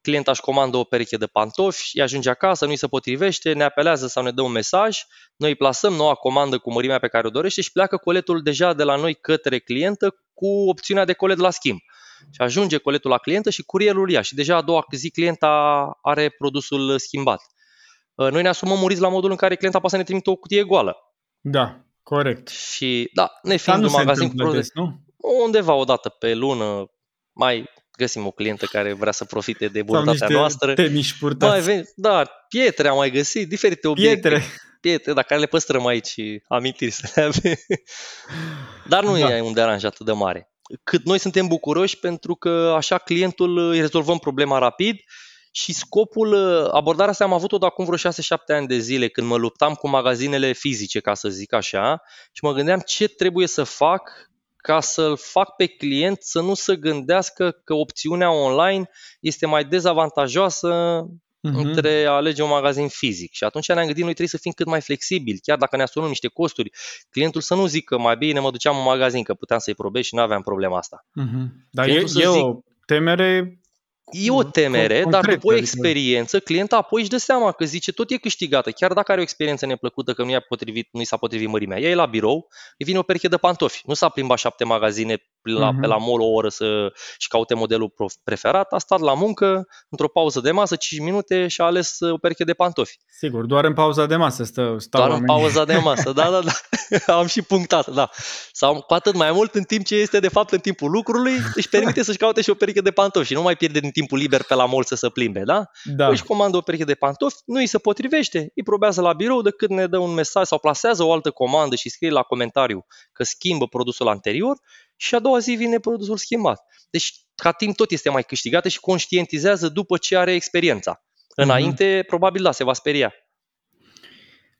clienta își comandă o pereche de pantofi, îi ajunge acasă, nu îi se potrivește, ne apelează sau ne dă un mesaj, noi îi plasăm noua comandă cu mărimea pe care o dorește și pleacă coletul deja de la noi către clientă cu opțiunea de colet la schimb. Și ajunge coletul la clientă și curierul ia și deja a doua zi clienta are produsul schimbat. Noi ne asumăm un risc la modul în care clienta poate să ne trimită o cutie goală. Da, corect. Și da, ne fiind un magazin cu produs, nu? undeva o dată pe lună, mai găsim o clientă care vrea să profite de bunătatea noastră. Temiși purtați. Mai, da, pietre am mai găsit, diferite obiecte. Pietre. Pietre, dar care le păstrăm aici amintiri să le avem. Dar nu da. e un deranj atât de mare. Cât noi suntem bucuroși pentru că așa clientul îi rezolvăm problema rapid și scopul, abordarea asta am avut-o de acum vreo 6-7 ani de zile când mă luptam cu magazinele fizice, ca să zic așa, și mă gândeam ce trebuie să fac ca să-l fac pe client să nu se gândească că opțiunea online este mai dezavantajoasă uh-huh. între a alege un magazin fizic. Și atunci ne-am gândit, noi trebuie să fim cât mai flexibili, chiar dacă ne asumăm niște costuri, clientul să nu zică mai bine mă duceam în magazin, că puteam să-i probez și nu aveam problema asta. Uh-huh. Dar e, e zic, o temere E o temere, concret, dar după o adică- experiență, clienta apoi își dă seama că zice tot e câștigată, chiar dacă are o experiență neplăcută că nu i-a potrivit, nu i s-a potrivit mărimea. Ea e la birou, îi vine o pereche de pantofi. Nu s-a plimbat șapte magazine la, uh-huh. pe la mall o oră să, și caute modelul preferat, a stat la muncă, într-o pauză de masă, 5 minute și a ales uh, o pereche de pantofi. Sigur, doar în pauza de masă stă, stau Doar oamenii. în pauza de masă, da, da, da. Am și punctat, da. Sau cu atât mai mult în timp ce este de fapt în timpul lucrului, își permite să-și caute și o pereche de pantofi și nu mai pierde din timpul liber pe la mall să se plimbe, da? da. Își comandă o pereche de pantofi, nu îi se potrivește, îi probează la birou decât ne dă un mesaj sau plasează o altă comandă și scrie la comentariu că schimbă produsul anterior și a doua zi vine produsul schimbat. Deci, ca timp tot este mai câștigată și conștientizează după ce are experiența. Mhm. Înainte, mm-hmm. probabil, da, se va speria.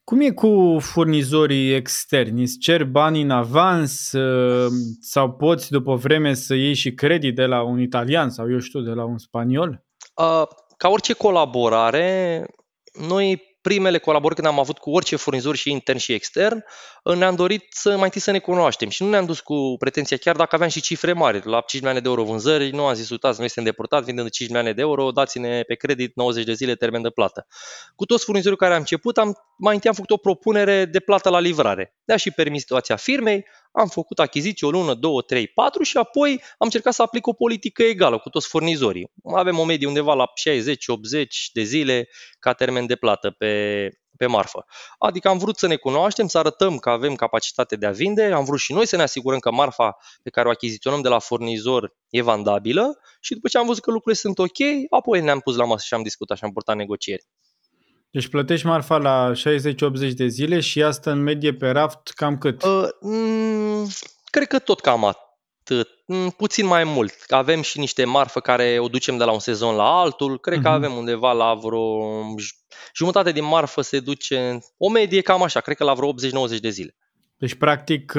Cum e cu furnizorii externi? Îți cer bani în avans ă, sau poți după vreme să iei și credit de la un italian sau eu știu, de la un spaniol? Ca orice colaborare, noi primele colaborări când am avut cu orice furnizor și intern și extern, ne-am dorit să mai întâi să ne cunoaștem și nu ne-am dus cu pretenția, chiar dacă aveam și cifre mari, la 5 milioane de euro vânzări, nu am zis, uitați, noi suntem deportați, vindem de 5 milioane de euro, dați-ne pe credit 90 de zile termen de plată. Cu toți furnizorii care am început, am, mai întâi am făcut o propunere de plată la livrare. De-a și permis situația firmei, am făcut achiziții o lună, două, trei, patru și apoi am încercat să aplic o politică egală cu toți furnizorii. Avem o medie undeva la 60-80 de zile ca termen de plată pe, pe marfă. Adică am vrut să ne cunoaștem, să arătăm că avem capacitate de a vinde, am vrut și noi să ne asigurăm că marfa pe care o achiziționăm de la furnizor e vandabilă și după ce am văzut că lucrurile sunt ok, apoi ne-am pus la masă și am discutat și am purtat negocieri. Deci plătești marfa la 60-80 de zile și asta în medie pe raft cam cât? Uh, mm, cred că tot cam atât. Mm, puțin mai mult. Avem și niște marfă care o ducem de la un sezon la altul. Cred uh-huh. că mhm. avem undeva la vreo jumătate din marfă se duce o medie cam așa, cred că la vreo 80-90 de zile. Deci practic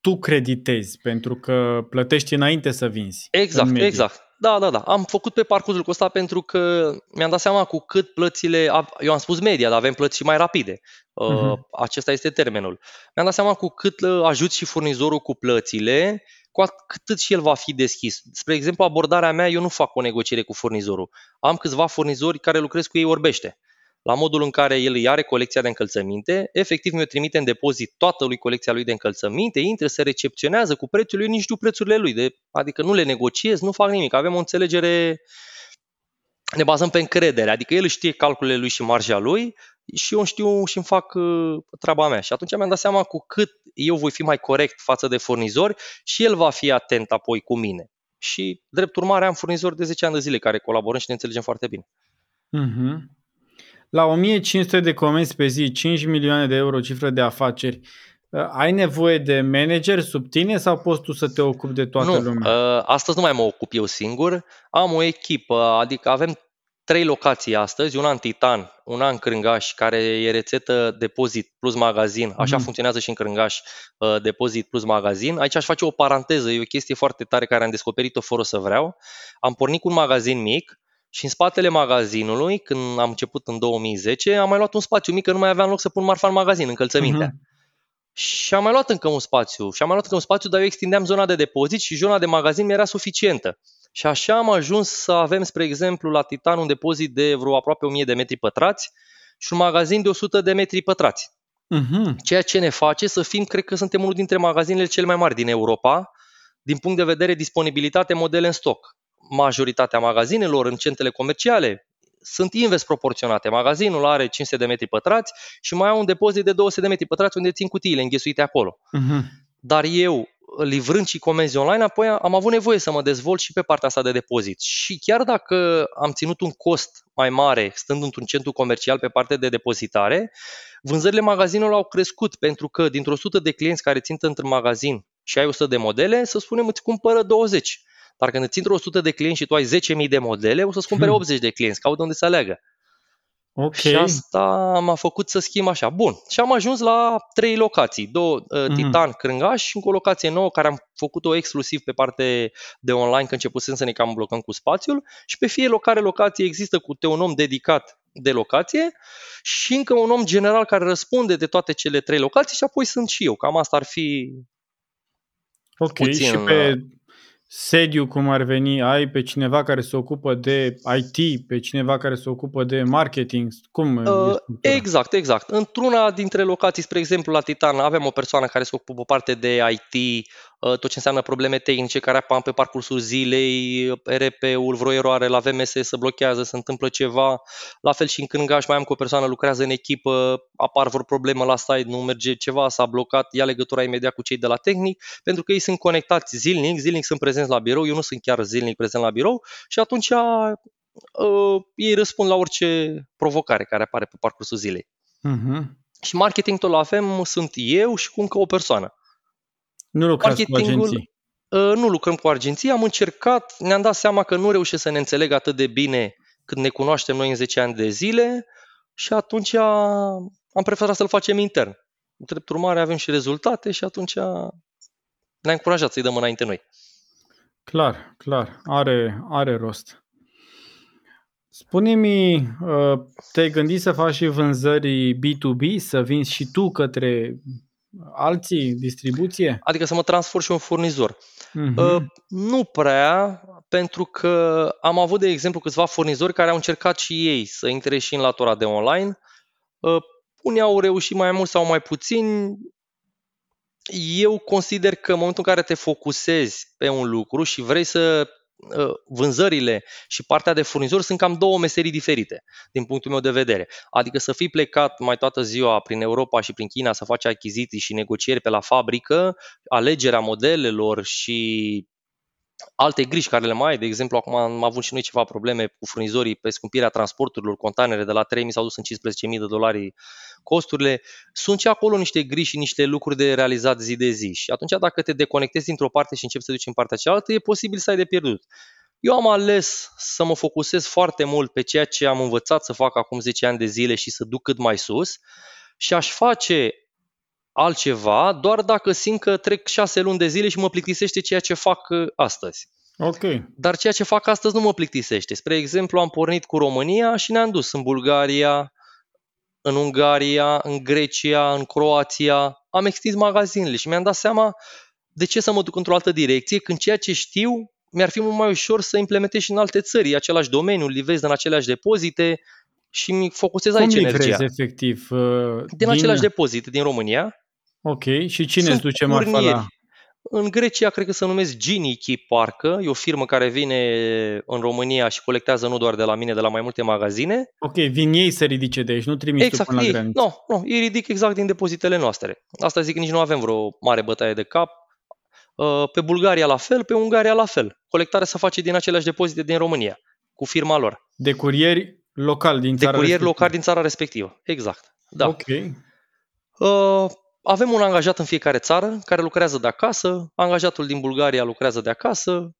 tu creditezi pentru că plătești înainte să vinzi. Exact, exact. Da, da, da. Am făcut pe parcursul ăsta pentru că mi-am dat seama cu cât plățile, eu am spus media, dar avem plăți și mai rapide. Uh-huh. Acesta este termenul. Mi-am dat seama cu cât uh, ajut și furnizorul cu plățile, cu atât și el va fi deschis. Spre exemplu, abordarea mea, eu nu fac o negociere cu furnizorul. Am câțiva furnizori care lucrez cu ei orbește la modul în care el îi are colecția de încălțăminte, efectiv mi-o trimite în depozit toată lui colecția lui de încălțăminte, intră, se recepționează cu prețul, eu nici știu prețurile lui, de, adică nu le negociez, nu fac nimic, avem o înțelegere ne bazăm pe încredere, adică el știe calculele lui și marja lui și eu știu și îmi fac uh, treaba mea. Și atunci mi-am dat seama cu cât eu voi fi mai corect față de furnizori și el va fi atent apoi cu mine. Și, drept urmare, am furnizori de 10 ani de zile care colaborăm și ne înțelegem foarte bine. Mm-hmm. La 1500 de comenzi pe zi, 5 milioane de euro cifră de afaceri, uh, ai nevoie de manager sub tine sau poți tu să te ocupi de toată nu, lumea? Uh, astăzi nu mai mă ocup eu singur, am o echipă, adică avem trei locații astăzi, una în Titan, una în Crângaș, care e rețetă depozit plus magazin, așa mm-hmm. funcționează și în Crângaș, uh, depozit plus magazin. Aici aș face o paranteză, e o chestie foarte tare care am descoperit-o fără să vreau. Am pornit cu un magazin mic, și în spatele magazinului, când am început în 2010, am mai luat un spațiu mic, că nu mai aveam loc să pun marfa în magazin, încălțămintea. Uh-huh. Și am mai luat încă un spațiu. Și am mai luat încă un spațiu, dar eu extindeam zona de depozit și zona de magazin mi era suficientă. Și așa am ajuns să avem, spre exemplu, la Titan un depozit de vreo aproape 1000 de metri pătrați și un magazin de 100 de metri pătrați. Uh-huh. Ceea ce ne face să fim, cred că suntem unul dintre magazinele cele mai mari din Europa, din punct de vedere disponibilitate modele în stoc majoritatea magazinelor în centrele comerciale sunt invers proporționate. Magazinul are 500 de metri pătrați și mai au un depozit de 200 de metri pătrați unde țin cutiile înghesuite acolo. Uh-huh. Dar eu, livrând și comenzi online, apoi am avut nevoie să mă dezvolt și pe partea asta de depozit. Și chiar dacă am ținut un cost mai mare stând într-un centru comercial pe partea de depozitare, vânzările magazinului au crescut pentru că dintr-o 100 de clienți care țin într-un magazin și ai 100 de modele, să spunem îți cumpără 20. Dar când îți intră 100 de clienți și tu ai 10.000 de modele, o să-ți cumpere 80 hmm. de clienți, caut unde să aleagă. Okay. Și asta m-a făcut să schimb așa. Bun. Și am ajuns la trei locații. Două, uh, mm-hmm. Titan, Crângaș și încă o locație nouă care am făcut-o exclusiv pe parte de online, că începusem să ne cam blocăm cu spațiul. Și pe fiecare locație există cu te un om dedicat de locație și încă un om general care răspunde de toate cele trei locații și apoi sunt și eu. Cam asta ar fi Ok, puțin, și pe sediu, cum ar veni, ai pe cineva care se ocupă de IT, pe cineva care se ocupă de marketing? Cum uh, Exact, exact. Într-una dintre locații, spre exemplu, la Titan, avem o persoană care se ocupă parte de IT, Uh, tot ce înseamnă probleme tehnice care apar pe parcursul zilei, RP-ul, vreo eroare la VMS se blochează, se întâmplă ceva. La fel și în Cârngaș mai am cu o persoană, lucrează în echipă, apar vreo problemă la site, nu merge ceva, s-a blocat, ia legătura imediat cu cei de la tehnic, pentru că ei sunt conectați zilnic, zilnic sunt prezenți la birou, eu nu sunt chiar zilnic prezent la birou și atunci uh, ei răspund la orice provocare care apare pe parcursul zilei. Uh-huh. Și marketingul avem, sunt eu și cu încă o persoană. Nu lucrați cu agenții? Uh, nu lucrăm cu agenții, am încercat, ne-am dat seama că nu reușesc să ne înțeleg atât de bine cât ne cunoaștem noi în 10 ani de zile și atunci am preferat să-l facem intern. Drept urmare avem și rezultate și atunci ne-a încurajat să-i dăm înainte noi. Clar, clar, are, are rost. Spune-mi, uh, te-ai gândit să faci și vânzări B2B, să vinzi și tu către alții, distribuție? Adică să mă transform și un furnizor. Uh-huh. Uh, nu prea, pentru că am avut, de exemplu, câțiva furnizori care au încercat și ei să intre și în latura de online. Uh, unii au reușit mai mult sau mai puțin. Eu consider că în momentul în care te focusezi pe un lucru și vrei să Uh, vânzările și partea de furnizori sunt cam două meserii diferite, din punctul meu de vedere. Adică să fii plecat mai toată ziua prin Europa și prin China să faci achiziții și negocieri pe la fabrică, alegerea modelelor și alte griji care le mai ai, de exemplu, acum am avut și noi ceva probleme cu furnizorii pe scumpirea transporturilor, containere de la 3.000 s-au dus în 15.000 de dolari costurile, sunt și acolo niște griji și niște lucruri de realizat zi de zi. Și atunci dacă te deconectezi dintr-o parte și începi să duci în partea cealaltă, e posibil să ai de pierdut. Eu am ales să mă focusez foarte mult pe ceea ce am învățat să fac acum 10 ani de zile și să duc cât mai sus și aș face altceva doar dacă simt că trec 6 luni de zile și mă plictisește ceea ce fac uh, astăzi. Ok. Dar ceea ce fac astăzi nu mă plictisește. Spre exemplu, am pornit cu România și ne-am dus în Bulgaria, în Ungaria, în Grecia, în Croația. Am extins magazinele și mi-am dat seama de ce să mă duc într-o altă direcție când ceea ce știu mi-ar fi mult mai ușor să implementez și în alte țări, același domeniu, livrez în aceleași depozite și mi focusez Cum aici energia. efectiv? Uh, din, din aceleași depozite din România. Ok, și cine îți duce marfa la... În Grecia cred că se numesc Ginichi parcă, e o firmă care vine în România și colectează nu doar de la mine, de la mai multe magazine. Ok, vin ei să ridice de aici, nu trimiți exact, tu până ei, la graniță. Nu, nu, ei ridic exact din depozitele noastre. Asta zic că nici nu avem vreo mare bătaie de cap. Uh, pe Bulgaria la fel, pe Ungaria la fel. Colectarea se face din aceleași depozite din România, cu firma lor. De curieri local din țara De curieri respectivă. local din țara respectivă. Exact. Da. Ok. Uh, avem un angajat în fiecare țară care lucrează de acasă, angajatul din Bulgaria lucrează de acasă,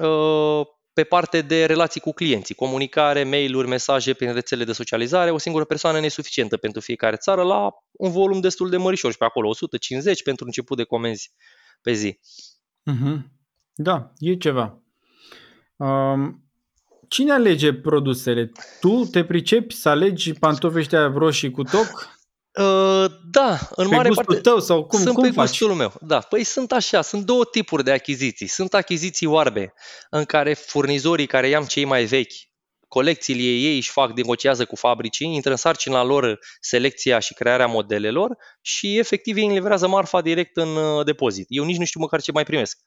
uh, pe parte de relații cu clienții, comunicare, mail-uri, mesaje prin rețele de socializare, o singură persoană nesuficientă pentru fiecare țară la un volum destul de mărișor și pe acolo 150 pentru început de comenzi pe zi. Mhm. Da, e ceva. Um, cine alege produsele? Tu te pricepi să alegi pantofi ăștia roșii cu toc? Uh, da, în Pe mare gustul parte tău sau cum, sunt cum pe faci? gustul meu. Da, păi sunt așa, sunt două tipuri de achiziții. Sunt achiziții oarbe, în care furnizorii care i-am cei mai vechi, colecțiile ei își fac, negociază cu fabricii, intră în sarcina lor selecția și crearea modelelor și efectiv ei îmi livrează marfa direct în uh, depozit. Eu nici nu știu măcar ce mai primesc.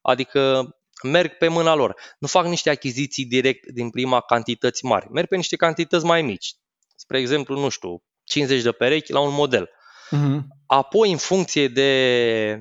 Adică merg pe mâna lor. Nu fac niște achiziții direct din prima cantități mari. Merg pe niște cantități mai mici. Spre exemplu, nu știu, 50 de perechi la un model. Mhm. Apoi, în funcție de,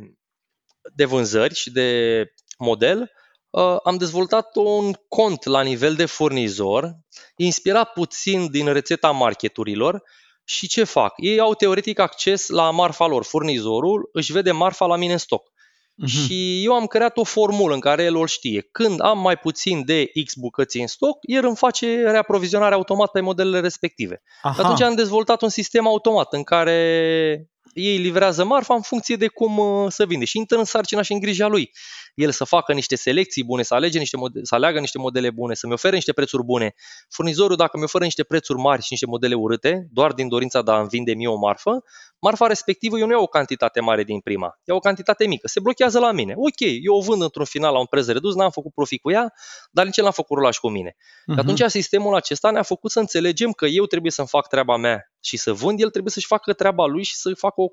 de vânzări și de model, uh, am dezvoltat un cont la nivel de furnizor, inspirat puțin din rețeta marketurilor și ce fac? Ei au teoretic acces la marfa lor. Furnizorul își vede marfa la mine în stoc. Mhm. Și eu am creat o formulă în care el o știe. Când am mai puțin de X bucăți în stoc, el îmi face reaprovizionare automat pe modelele respective. Aha. Și atunci am dezvoltat un sistem automat în care ei livrează marfa în funcție de cum uh, să vinde și intră în sarcina și în grija lui. El să facă niște selecții bune, să, alege niște modele, să aleagă niște modele bune, să-mi ofere niște prețuri bune. Furnizorul, dacă mi oferă niște prețuri mari și niște modele urâte, doar din dorința de a-mi vinde mie o marfă, marfa respectivă eu nu iau o cantitate mare din prima, iau o cantitate mică, se blochează la mine. Ok, eu o vând într-un final la un preț redus, n-am făcut profit cu ea, dar nici el n-am făcut rulaj cu mine. Mhm. Și atunci sistemul acesta ne-a făcut să înțelegem că eu trebuie să-mi fac treaba mea și să vând, el trebuie să-și facă treaba lui și să facă o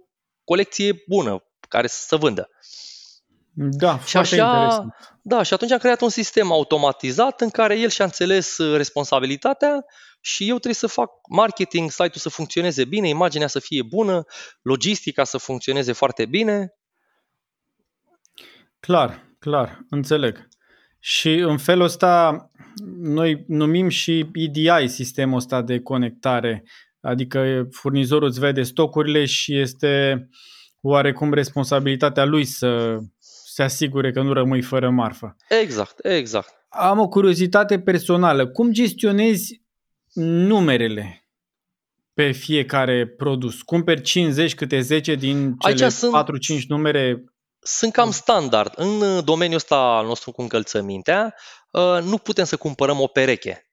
colecție bună care să vândă. Da, Și foarte așa, interesant. da, și atunci am creat un sistem automatizat în care el și-a înțeles uh, responsabilitatea și eu trebuie să fac marketing, site-ul să funcționeze bine, imaginea să fie bună, logistica să funcționeze foarte bine. Clar, clar, înțeleg. Și în felul ăsta noi numim și EDI sistemul ăsta de conectare, adică furnizorul îți vede stocurile și este oarecum responsabilitatea lui să se asigure că nu rămâi fără marfă. Exact, exact. Am o curiozitate personală. Cum gestionezi numerele pe fiecare produs? Cumperi 50 câte 10 din Aici cele sunt- 4-5 numere? Sunt cam standard. În uh, domeniul ăsta al nostru cu încălțămintea, uh, nu putem să cumpărăm o pereche.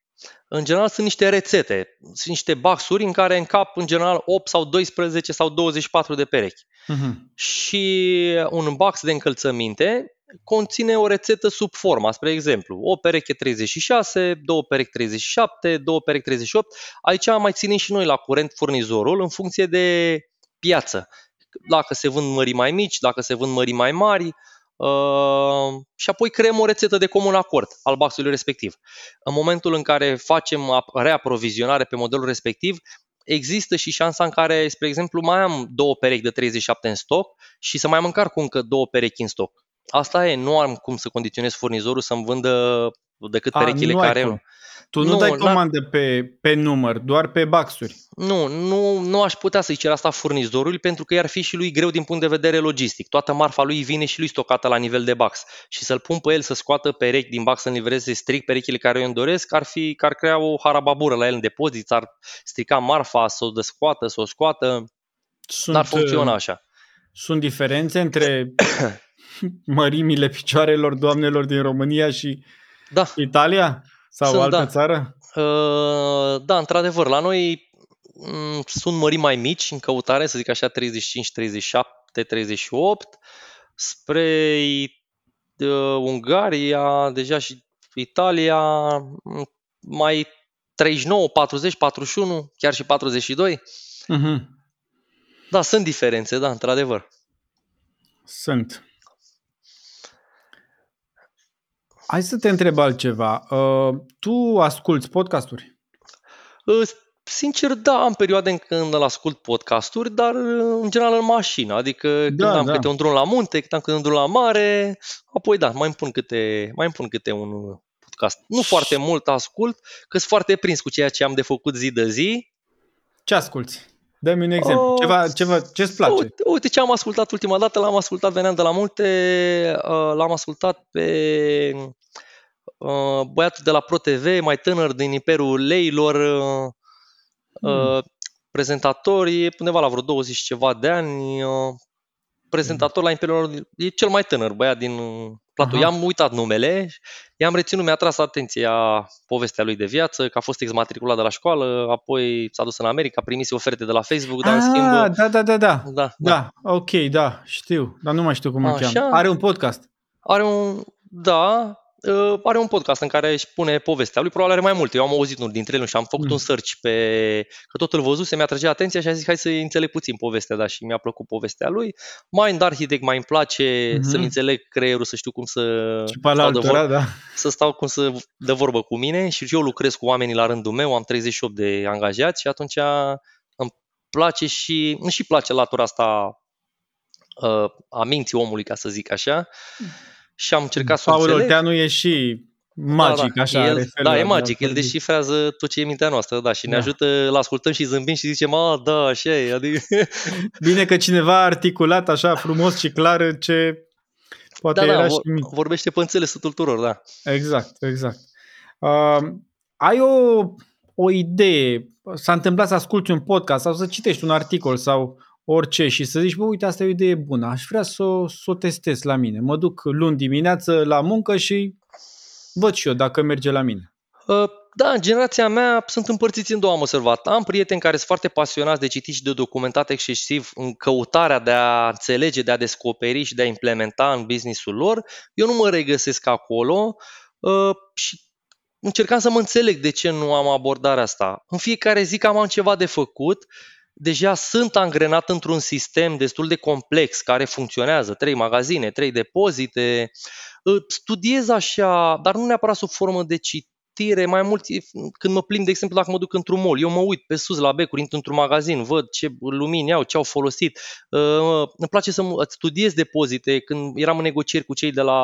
În general sunt niște rețete, sunt niște baxuri în care încap în general 8 sau 12 sau 24 de perechi. Mhm. Și un box de încălțăminte conține o rețetă sub forma, spre exemplu, o pereche 36, două perechi 37, două perechi 38. Aici mai ținem și noi la curent furnizorul în funcție de piață. Dacă se vând mări mai mici, dacă se vând mări mai mari, Uh, și apoi creăm o rețetă de comun acord al boxului respectiv. În momentul în care facem ap- reaprovizionare pe modelul respectiv, există și șansa în care, spre exemplu, mai am două perechi de 37 în stoc și să mai am încarc cu încă două perechi în stoc. Asta e, nu am cum să condiționez furnizorul să-mi vândă decât A, perechile nu ai care... cum. Tu nu, Nu, dai n-am- comandă pe, pe număr, doar pe baxuri. Nu, nu, nu aș putea să-i cer asta furnizorului pentru că i-ar fi și lui greu din punct de vedere logistic. Toată marfa lui vine și lui stocată la nivel de box și să-l pun pe el să scoată perechi din box să-mi livreze strict perechile care eu îmi doresc, ar, fi, că ar crea o harababură la el în depozit, ar strica marfa, să o descoată, să o scoată, Sunt, n-ar funcționa uh, așa. Sunt diferențe între mărimile picioarelor doamnelor din România și Da, Italia? Sau Sunt, altă da. țară? Uh, da, într-adevăr, la noi mm, sunt mări mai mici în căutare, să zic așa, 35, 37, 38, spre uh, Ungaria, deja și Italia, mm, mai 39, 40, 41, chiar și 42. Mhm. Da, sunt diferențe, da, într-adevăr. Sunt. Hai să te întreb altceva. Uh, tu asculți podcasturi? Uh, sincer, da, am perioade în când îl ascult podcasturi, dar uh, în general în mașină, adică când Da, am da. câte un drum la munte, când am câte un drum la mare, apoi da, mai îmi pun câte, mai îmi pun câte un podcast. Nu Și- foarte mult ascult, că sunt foarte prins cu ceea ce am de făcut zi de zi. Ce asculți? Dă-mi un exemplu. Oh, Ceva, ceva, ce-ți place? Uite, uite ce am ascultat ultima dată, l-am ascultat veneam de la multe, uh, l-am ascultat pe uh, băiatul de la ProTV, mai tânăr din Imperiul Leilor, uh, uh, prezentator, e undeva la vreo 20 și ceva de ani, uh, prezentator la Imperiul Leilor, e cel mai tânăr băiat din uh, platou. Aha. I-am uitat numele, i-am reținut, mi-a tras atenția povestea lui de viață, că a fost exmatriculat de la școală, apoi s-a dus în America, primise oferte de la Facebook, dar în schimb... Ah, da, da, da, da. Da, Da, ok, da, știu, dar nu mai știu cum îl Așa. cheamă. Are un podcast. Are un, da, uh, are un podcast în care își pune povestea lui, probabil are mai multe. Eu am auzit unul dintre ele și am făcut Mm. un search pe, că tot îl văzuse, mi-a trăgea atenția și a zis hai să înțeleg puțin povestea, da, și mi-a plăcut povestea lui. Mind Architect mai îmi place Mhm. să-mi înțeleg creierul, să știu cum să Și pe la stau, de altora, vor, da. să stau cum să dă vorbă cu mine și eu lucrez cu oamenii la rândul meu, am 38 de angajați și atunci îmi place și îmi și place latura asta uh, a minții omului, ca să zic așa. Și am încercat să o Paul înțeleg. Olteanu e și magic, da, așa. El, are felul da, e ăla de a magic. El vorbi. deșifrează tot ce e în mintea noastră, da, și ne Da. ajută, îl ascultăm și zâmbim și zicem, a, da, așa e. Adică, Bine că cineva a articulat așa frumos și clar ce poate da, da, era vor, și mie. vorbește pe înțelesul tuturor, da. Exact, exact. Uh, ai o, o idee, s-a întâmplat să asculti un podcast sau să citești un articol sau orice și să zici, bă, uite, asta e o idee bună, aș vrea să o, să o testez la mine. Mă duc luni dimineață la muncă și văd și eu dacă merge la mine. Uh, Da, în generația mea sunt împărțiți în două, am observat. Am prieteni care sunt foarte pasionați de citit și de documentat excesiv în căutarea de a înțelege, de a descoperi și de a implementa în businessul lor. Eu nu mă regăsesc acolo uh, și încercam să mă înțeleg de ce nu am abordarea asta. În fiecare zi cam am ceva de făcut, deja sunt angrenat într-un sistem destul de complex care funcționează, trei magazine, trei depozite, Uh, studiez așa, dar nu neapărat sub formă de citire, mai mult e- când mă plimb, de exemplu, dacă mă duc într-un mall, eu mă uit pe sus la becuri, intru într-un magazin, văd ce lumini au, ce au folosit. Uh, îmi place să mă- studiez depozite. Când eram în negocieri cu cei de la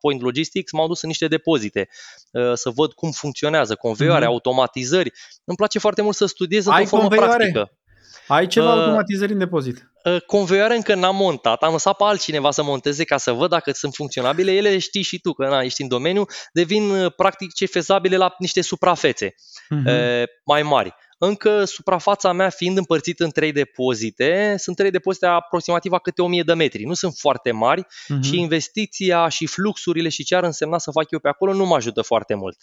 Point Logistics, m-au dus în niște depozite uh, să văd cum funcționează, conveioare, Mhm. automatizări. Îmi place foarte mult să studiez Ai într-o formă conveioare? practică. Ai ceva Uh, automatizări în depozit? Uh, Conveioare încă n-am montat, am lăsat pe altcineva să monteze ca să văd dacă sunt funcționabile. Ele știi și tu că na, ești în domeniu, devin uh, practic ce fezabile la niște suprafețe Mhm. uh, mai mari. Încă suprafața mea fiind împărțită în trei depozite, sunt trei depozite aproximativ a câte 1000 de metri. Nu sunt foarte mari Mhm. și investiția și fluxurile și ce ar însemna să fac eu pe acolo nu mă ajută foarte mult.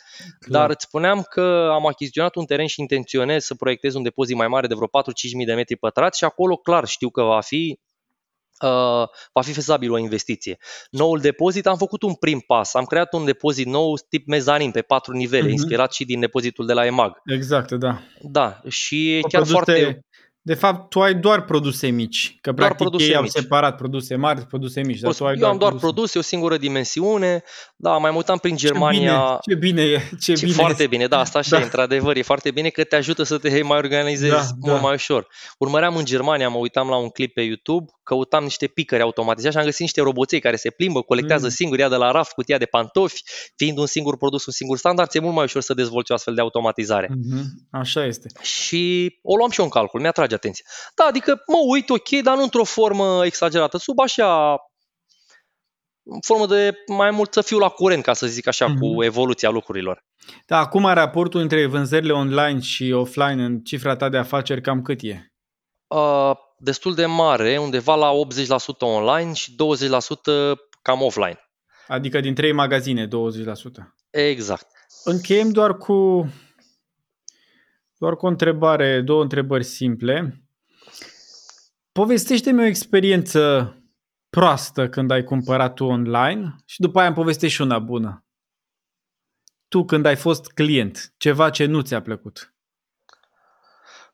Dar îți spuneam că am achiziționat un teren și intenționez să proiectez un depozit mai mare de vreo 4-5 mii de metri pătrați și acolo clar știu că va fi uh, va fi fezabil o investiție. Noul depozit am făcut un prim pas. Am creat un depozit nou tip mezanin pe patru nivele, Mhm. inspirat și din depozitul de la EMAG. Exact, da. Da, și Cu chiar produse- foarte De fapt, tu ai doar produse mici, că Doar practic produse ei au mici. separat produse mari, produse mici, dar tu ai eu am doar produse. produse, o singură dimensiune. Da, mai mutam prin Germania. Ce bine, ce bine e, ce Ce bine foarte e. bine, da, asta așa Da. e, într-adevăr, e foarte bine că te ajută să te mai organizezi Da, mult da. mai ușor. Urmăream în Germania, mă uitam la un clip pe YouTube, căutam niște picări automatizați și am găsit niște roboței care se plimbă, colectează Mm. singuri, ia de la raft cutia de pantofi, fiind un singur produs, un singur standard, ți-e mult mai ușor să dezvolți o astfel de automatizare. Mhm, Așa este. Și o luam și eu în calcul, mi-atrage atenția. Da, adică mă uit, ok, dar nu într-o formă exagerată, sub așa în formă de mai mult să fiu la curent, ca să zic așa, Mhm. cu evoluția lucrurilor. Da, acum raportul între vânzările online și offline în cifra ta de afaceri cam cât e? Uh, destul de mare, undeva la 80% online și 20% cam offline. Adică din trei magazine, 20%. Exact. Încheiem doar cu doar cu o întrebare, două întrebări simple. Povestește-mi o experiență proastă când ai cumpărat tu online și după aia îmi povestești și una bună. Tu când ai fost client, ceva ce nu ți-a plăcut.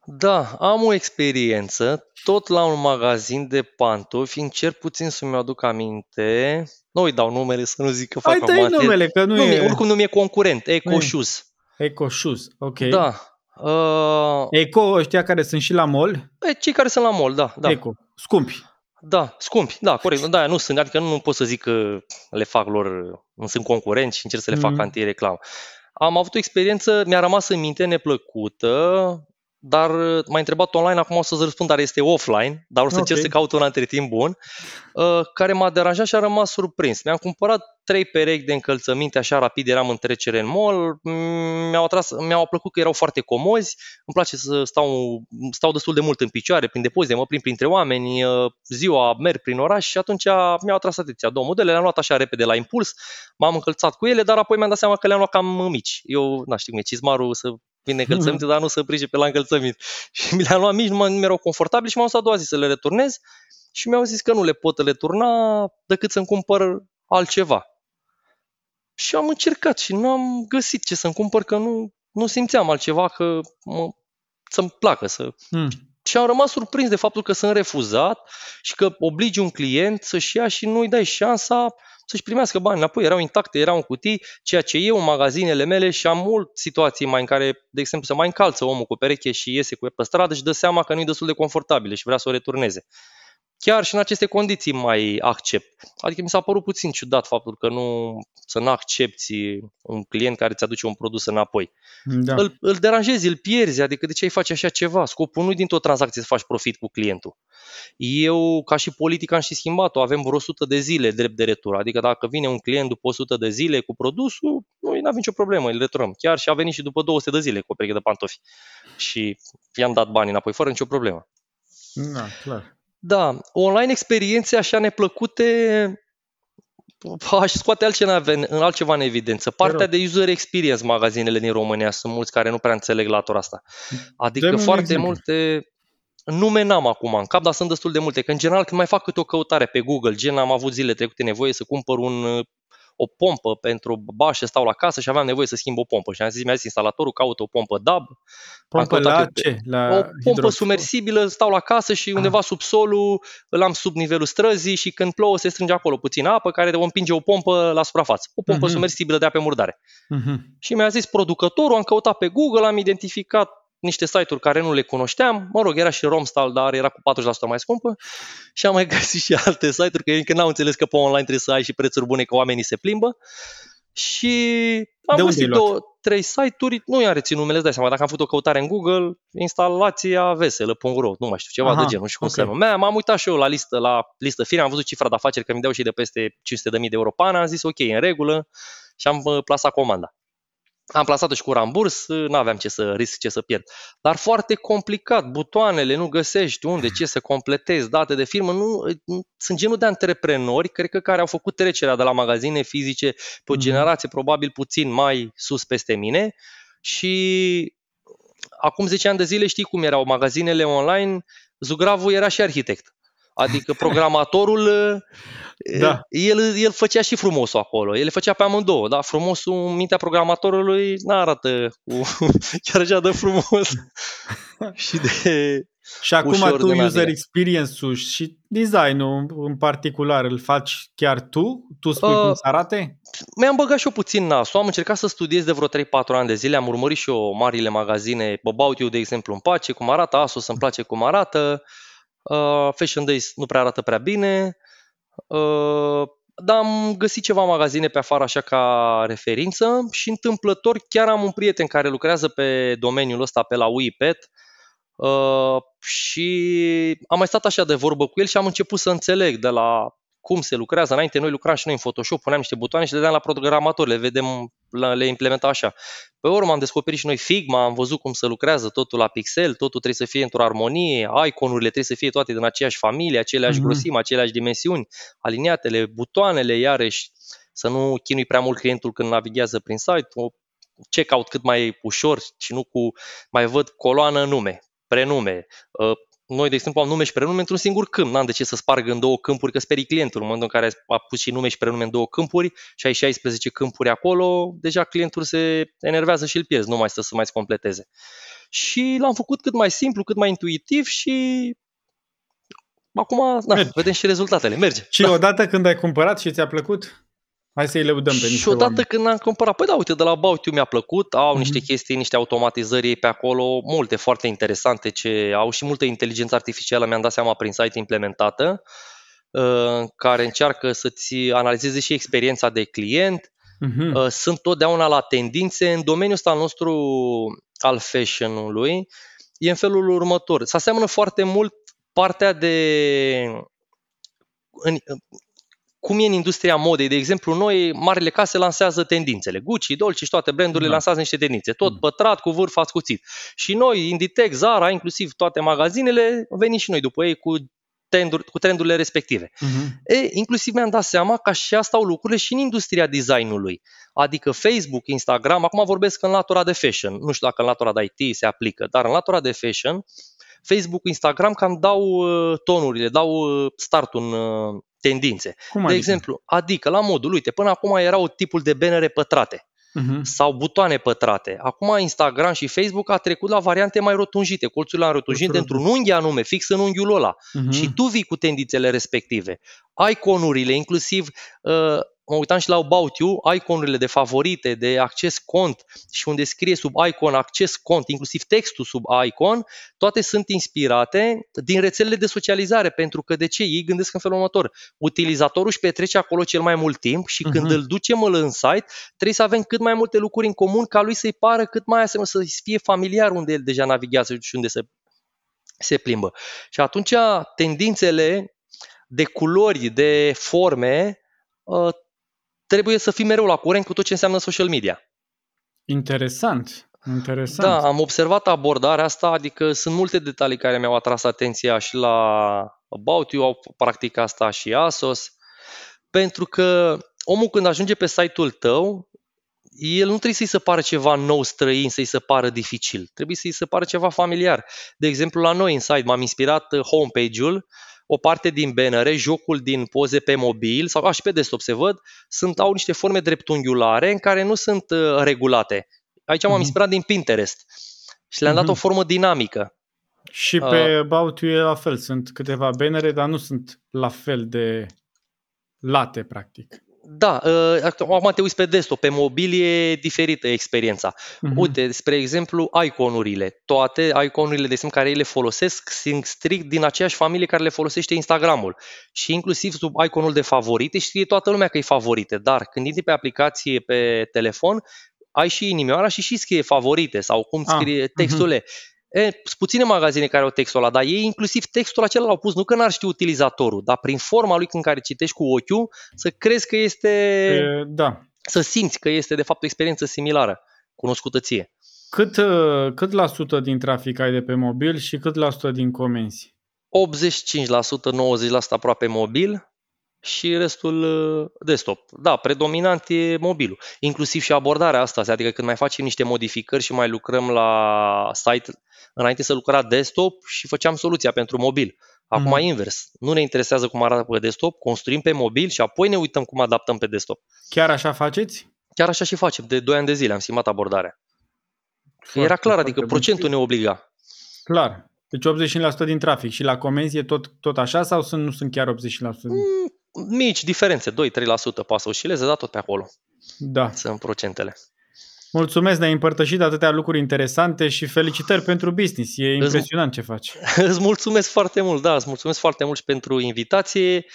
Da, am o experiență, tot la un magazin de pantofi, încerc puțin să-mi aduc aminte. Nu îi dau numele să nu zic că fac Hai, dai numele, că nu, nu e... Oricum nu mi-e concurent, Eco Shoes. Eco Shoes, ok. Da. Uh... Eco, ăștia care sunt și la mall? E, cei care sunt la mall, da. da. Eco, scumpi. Da, scumpi, da, corect. Da, nu sunt, adică nu pot să zic că le fac lor, nu sunt concurenți și încerc să le fac mm. anti-reclamă. Am avut o experiență, mi-a rămas în minte neplăcută, dar uh, m-a întrebat online, acum o să-ți răspund, dar este offline, dar o să okay. încerc să caut una între timp bun, uh, care m-a deranjat și a rămas surprins. Mi-am cumpărat trei perechi de încălțăminte, așa rapid eram în trecere în mall, mi-au, atras, mi-au plăcut că erau foarte comozi, îmi place să stau, stau destul de mult în picioare, prin depozite, mă prind printre oameni, uh, ziua merg prin oraș și atunci mi-au atras atenția două modele, le-am luat așa repede la impuls, m-am încălțat cu ele, dar apoi mi-am dat seama că le-am luat cam mici. Eu, nu știu cum e, cizmarul să vine încălțăminte, dar nu să pe la încălțăminte. Și mi le-am luat mici, nu mi erau confortabili și m-am dus a doua zi să le returnez și mi-au zis că nu le pot returna decât să-mi cumpăr altceva. Și am încercat și nu am găsit ce să-mi cumpăr, că nu, nu simțeam altceva că mă, să-mi placă. Să... Mm. Și am rămas surprins de faptul că sunt refuzat și că obligi un client să-și ia și nu-i dai șansa să-și primească bani înapoi. Erau intacte, erau în cutii, ceea ce eu în magazinele mele și am mult situații mai în care, de exemplu, se mai încalță omul cu pereche și iese cu pe stradă și dă seama că nu e destul de confortabil și vrea să o returneze chiar și în aceste condiții mai accept. Adică mi s-a părut puțin ciudat faptul că nu să nu accepti un client care îți aduce un produs înapoi. Da. Îl, îl deranjezi, îl pierzi, adică de ce ai face așa ceva? Scopul nu din o tranzacție să faci profit cu clientul. Eu, ca și politic, am și schimbat-o. Avem vreo 100 de zile drept de retur. Adică dacă vine un client după 100 de zile cu produsul, noi nu avem nicio problemă, îl returăm. Chiar și a venit și după 200 de zile cu o pereche de pantofi. Și i-am dat bani înapoi, fără nicio problemă. Da, clar. Da, online experiențe așa neplăcute aș scoate altceva, în altceva în evidență. Partea de user experience magazinele din România sunt mulți care nu prea înțeleg latura asta. Adică Dă foarte exemplu. multe nume n-am acum în cap, dar sunt destul de multe. Că în general când mai fac câte o căutare pe Google, gen am avut zile trecute nevoie să cumpăr un o pompă pentru bașe, stau la casă și aveam nevoie să schimb o pompă. Și am zis, mi-a zis instalatorul, caută o pompă DAB. Pompă la ce? La o pompă submersibilă, stau la casă și undeva ah. sub solul îl am sub nivelul străzii și când plouă se strânge acolo puțin apă care o împinge o pompă la suprafață. O pompă uh-huh. submersibilă de ape murdare. Uh-huh. Și mi-a zis producătorul, am căutat pe Google, am identificat niște site-uri care nu le cunoșteam. Mă rog, era și Romstal, dar era cu 40% mai scumpă. Și am mai găsit și alte site-uri, că încă n-au înțeles că pe online trebuie să ai și prețuri bune, că oamenii se plimbă. Și am de găsit două, trei site-uri, nu i-am reținut numele, îți dai seama, dacă am făcut o căutare în Google, instalația veselă.ro, nu mai știu, ceva Aha, de genul, și cum okay. se numea. M-am uitat și eu la listă, la listă fire, am văzut cifra de afaceri, că mi dau și de peste 500.000 de euro pana, am zis ok, în regulă și am uh, plasat comanda. Am plasat-o și cu ramburs, nu aveam ce să risc, ce să pierd. Dar foarte complicat, butoanele, nu găsești unde, ce să completezi, date de firmă. Nu, sunt genul de antreprenori, cred că care au făcut trecerea de la magazine fizice pe o mhm. generație probabil puțin mai sus peste mine și acum 10 ani de zile știi cum erau magazinele online, Zugravu era și arhitect. Adică programatorul, da. el, el făcea și frumosul acolo, el făcea pe amândouă, da? Frumosul în mintea programatorului nu arată cu, chiar așa de frumos și de Și acum tu user experience-ul și design-ul în particular îl faci chiar tu? Tu spui uh, cum să arate? Mi-am băgat și eu puțin nasul, am încercat să studiez de vreo 3-4 ani de zile, am urmărit și eu marile magazine, Bobaut eu de exemplu îmi place cum arată, Asus îmi place cum arată, Uh, Fashion Days nu prea arată prea bine, uh, dar am găsit ceva magazine pe afară așa ca referință și întâmplător chiar am un prieten care lucrează pe domeniul ăsta pe la UiPet uh, și am mai stat așa de vorbă cu el și am început să înțeleg de la cum se lucrează. Înainte noi lucram și noi în Photoshop, puneam niște butoane și le dădeam la programator, le vedem, le implementa așa. Pe urmă am descoperit și noi Figma, am văzut cum se lucrează totul la pixel, totul trebuie să fie într-o armonie, iconurile trebuie să fie toate din aceeași familie, aceleași mm-hmm. grosime, aceleași dimensiuni, aliniatele, butoanele, iarăși, să nu chinui prea mult clientul când navighează prin site, o checkout cât mai ușor și nu cu, mai văd coloană nume, prenume, ă, noi, de exemplu, am nume și prenume într-un singur câmp. N-am de ce să sparg în două câmpuri, că sperii clientul. În momentul în care a pus și nume și prenume în două câmpuri și ai 16 câmpuri acolo, deja clientul se enervează și îl pierzi, nu mai stă să mai completeze. și l-am făcut cât mai simplu, cât mai intuitiv și acum na, vedem și rezultatele. Merge. Și da. odată când ai cumpărat și ți-a plăcut, Hai să-i lăudăm pe niște Și odată oameni. când am cumpărat, păi da, uite, de la Bautiu mi-a plăcut, au mm-hmm. niște chestii, niște automatizări ei pe acolo, multe foarte interesante, ce au și multă inteligență artificială, mi-am dat seama prin site implementată, uh, care încearcă să-ți analizeze și experiența de client, mm-hmm. sunt totdeauna la tendințe. În domeniul ăsta al nostru al fashion-ului e în felul următor. Se aseamănă foarte mult partea de în, cum e în industria modei, de exemplu, noi, marile case lansează tendințele. Gucci, Dolce și toate brandurile da. lansează niște tendințe. Tot mm. pătrat, cu vârf ascuțit. Și noi, Inditex, Zara, inclusiv toate magazinele, venim și noi după ei cu trenduri, cu trendurile respective. Uh-huh. E, inclusiv mi-am dat seama că așa stau lucrurile și în industria designului. Adică Facebook, Instagram, acum vorbesc în latura de fashion. Nu știu dacă în latura de IT se aplică, dar în latura de fashion, Facebook, Instagram cam dau uh, tonurile, dau uh, startul în uh, tendințe. Cum de adică? exemplu, adică la modul, uite, până acum erau tipul de bannere pătrate uh-huh. sau butoane pătrate. Acum Instagram și Facebook a trecut la variante mai rotunjite, colțurile rotunjite într-un unghi anume, fix în unghiul ăla. Uh-huh. Și tu vii cu tendințele respective. Iconurile, inclusiv uh, mă uitam și la About You, iconurile de favorite, de acces cont și unde scrie sub icon acces cont, inclusiv textul sub icon, toate sunt inspirate din rețelele de socializare, pentru că de ce? Ei gândesc în felul următor. Utilizatorul își petrece acolo cel mai mult timp și când uh-huh. îl ducem în site, trebuie să avem cât mai multe lucruri în comun ca lui să-i pară cât mai asemenea, să fie familiar unde el deja navighează și unde se, se plimbă. Și atunci tendințele de culori, de forme, uh, trebuie să fii mereu la curent cu tot ce înseamnă social media. Interesant. Interesant. Da, am observat abordarea asta, adică sunt multe detalii care mi-au atras atenția și la About You, au practicat asta și Asos, pentru că omul când ajunge pe site-ul tău, el nu trebuie să-i se pară ceva nou, străin, să-i se pară dificil. Trebuie să-i se pară ceva familiar. De exemplu, la noi în site m-am inspirat uh, homepage-ul o parte din bannere, jocul din poze pe mobil sau și pe desktop se văd, sunt, au niște forme dreptunghiulare în care nu sunt uh, regulate. Aici m-am uh-huh. inspirat din Pinterest și le-am uh-huh. dat o formă dinamică. Și pe uh, About You e la fel, sunt câteva bannere, dar nu sunt la fel de late, practic. Da, uh, acum te uiți pe desktop, pe mobil e diferită experiența. Uh-huh. Uite, spre exemplu, iconurile. Toate iconurile, de exemplu, care ei le folosesc, sunt strict din aceeași familie care le folosește Instagramul. Și inclusiv sub iconul de favorite știe toată lumea că e favorite. Dar când intri pe aplicație pe telefon, ai și inimioara și și scrie favorite sau cum ah, scrie ah, textul. Uh-huh. E, sunt puține magazine care au textul ăla, dar ei inclusiv textul acela l-au pus, nu că n-ar ști utilizatorul, dar prin forma lui în care citești cu ochiul, să crezi că este... E, da. Să simți că este de fapt o experiență similară, cunoscută ție. Cât, uh, cât la sută din trafic ai de pe mobil și cât la sută din comenzi? 85%, 90% aproape mobil, și restul uh, desktop. Da, predominant e mobilul. Inclusiv și abordarea asta, adică când mai facem niște modificări și mai lucrăm la site, înainte să lucra desktop și făceam soluția pentru mobil. Acum mm. invers. Nu ne interesează cum arată pe desktop, construim pe mobil și apoi ne uităm cum adaptăm pe desktop. Chiar așa faceți? Chiar așa și facem. De 2 ani de zile am schimbat abordarea. Foarte, Era clar, adică procentul ne obliga. Clar. Deci 85% din trafic și la comenzi e tot, tot așa sau sunt, nu sunt chiar 85%? Mm, mici diferențe, 2-3% poate să oscileze, dar tot pe acolo. Da. Sunt procentele. Mulțumesc, ne-ai împărtășit atâtea lucruri interesante și felicitări pentru business. E impresionant ce faci. Îți mulțumesc foarte mult, da, îți mulțumesc foarte mult și pentru invitație.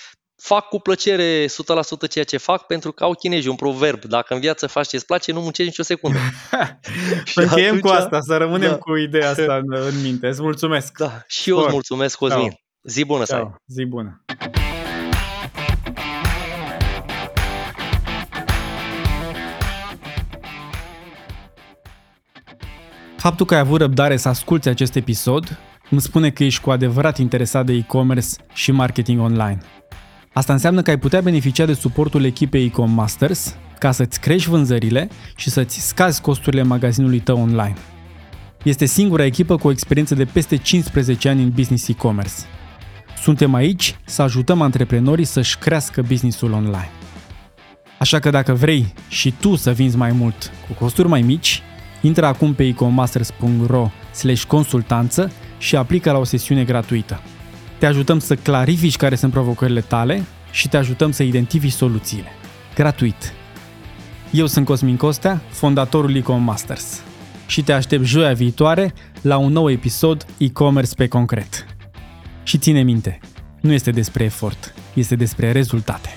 Fac cu plăcere 100% ceea ce fac pentru că au chinezi un proverb. Dacă în viață faci ce-ți place, nu muncești nicio secundă. Încheiem atunci... cu asta, să rămânem da. cu ideea asta în, în minte. Îți mulțumesc. Da, și eu îți mulțumesc, Cosmin. Ciao. Zi bună Ciao. să ai. Zi bună. Faptul că ai avut răbdare să asculti acest episod îmi spune că ești cu adevărat interesat de e-commerce și marketing online. Asta înseamnă că ai putea beneficia de suportul echipei Ecom Masters ca să-ți crești vânzările și să-ți scazi costurile magazinului tău online. Este singura echipă cu o experiență de peste 15 ani în business e-commerce. Suntem aici să ajutăm antreprenorii să-și crească businessul online. Așa că dacă vrei și tu să vinzi mai mult cu costuri mai mici, Intră acum pe ecomasters.ro slash consultanță și aplică la o sesiune gratuită. Te ajutăm să clarifici care sunt provocările tale și te ajutăm să identifici soluțiile. Gratuit. Eu sunt Cosmin Costea, fondatorul Ecom Masters și te aștept joia viitoare la un nou episod e-commerce pe concret. Și ține minte, nu este despre efort, este despre rezultate.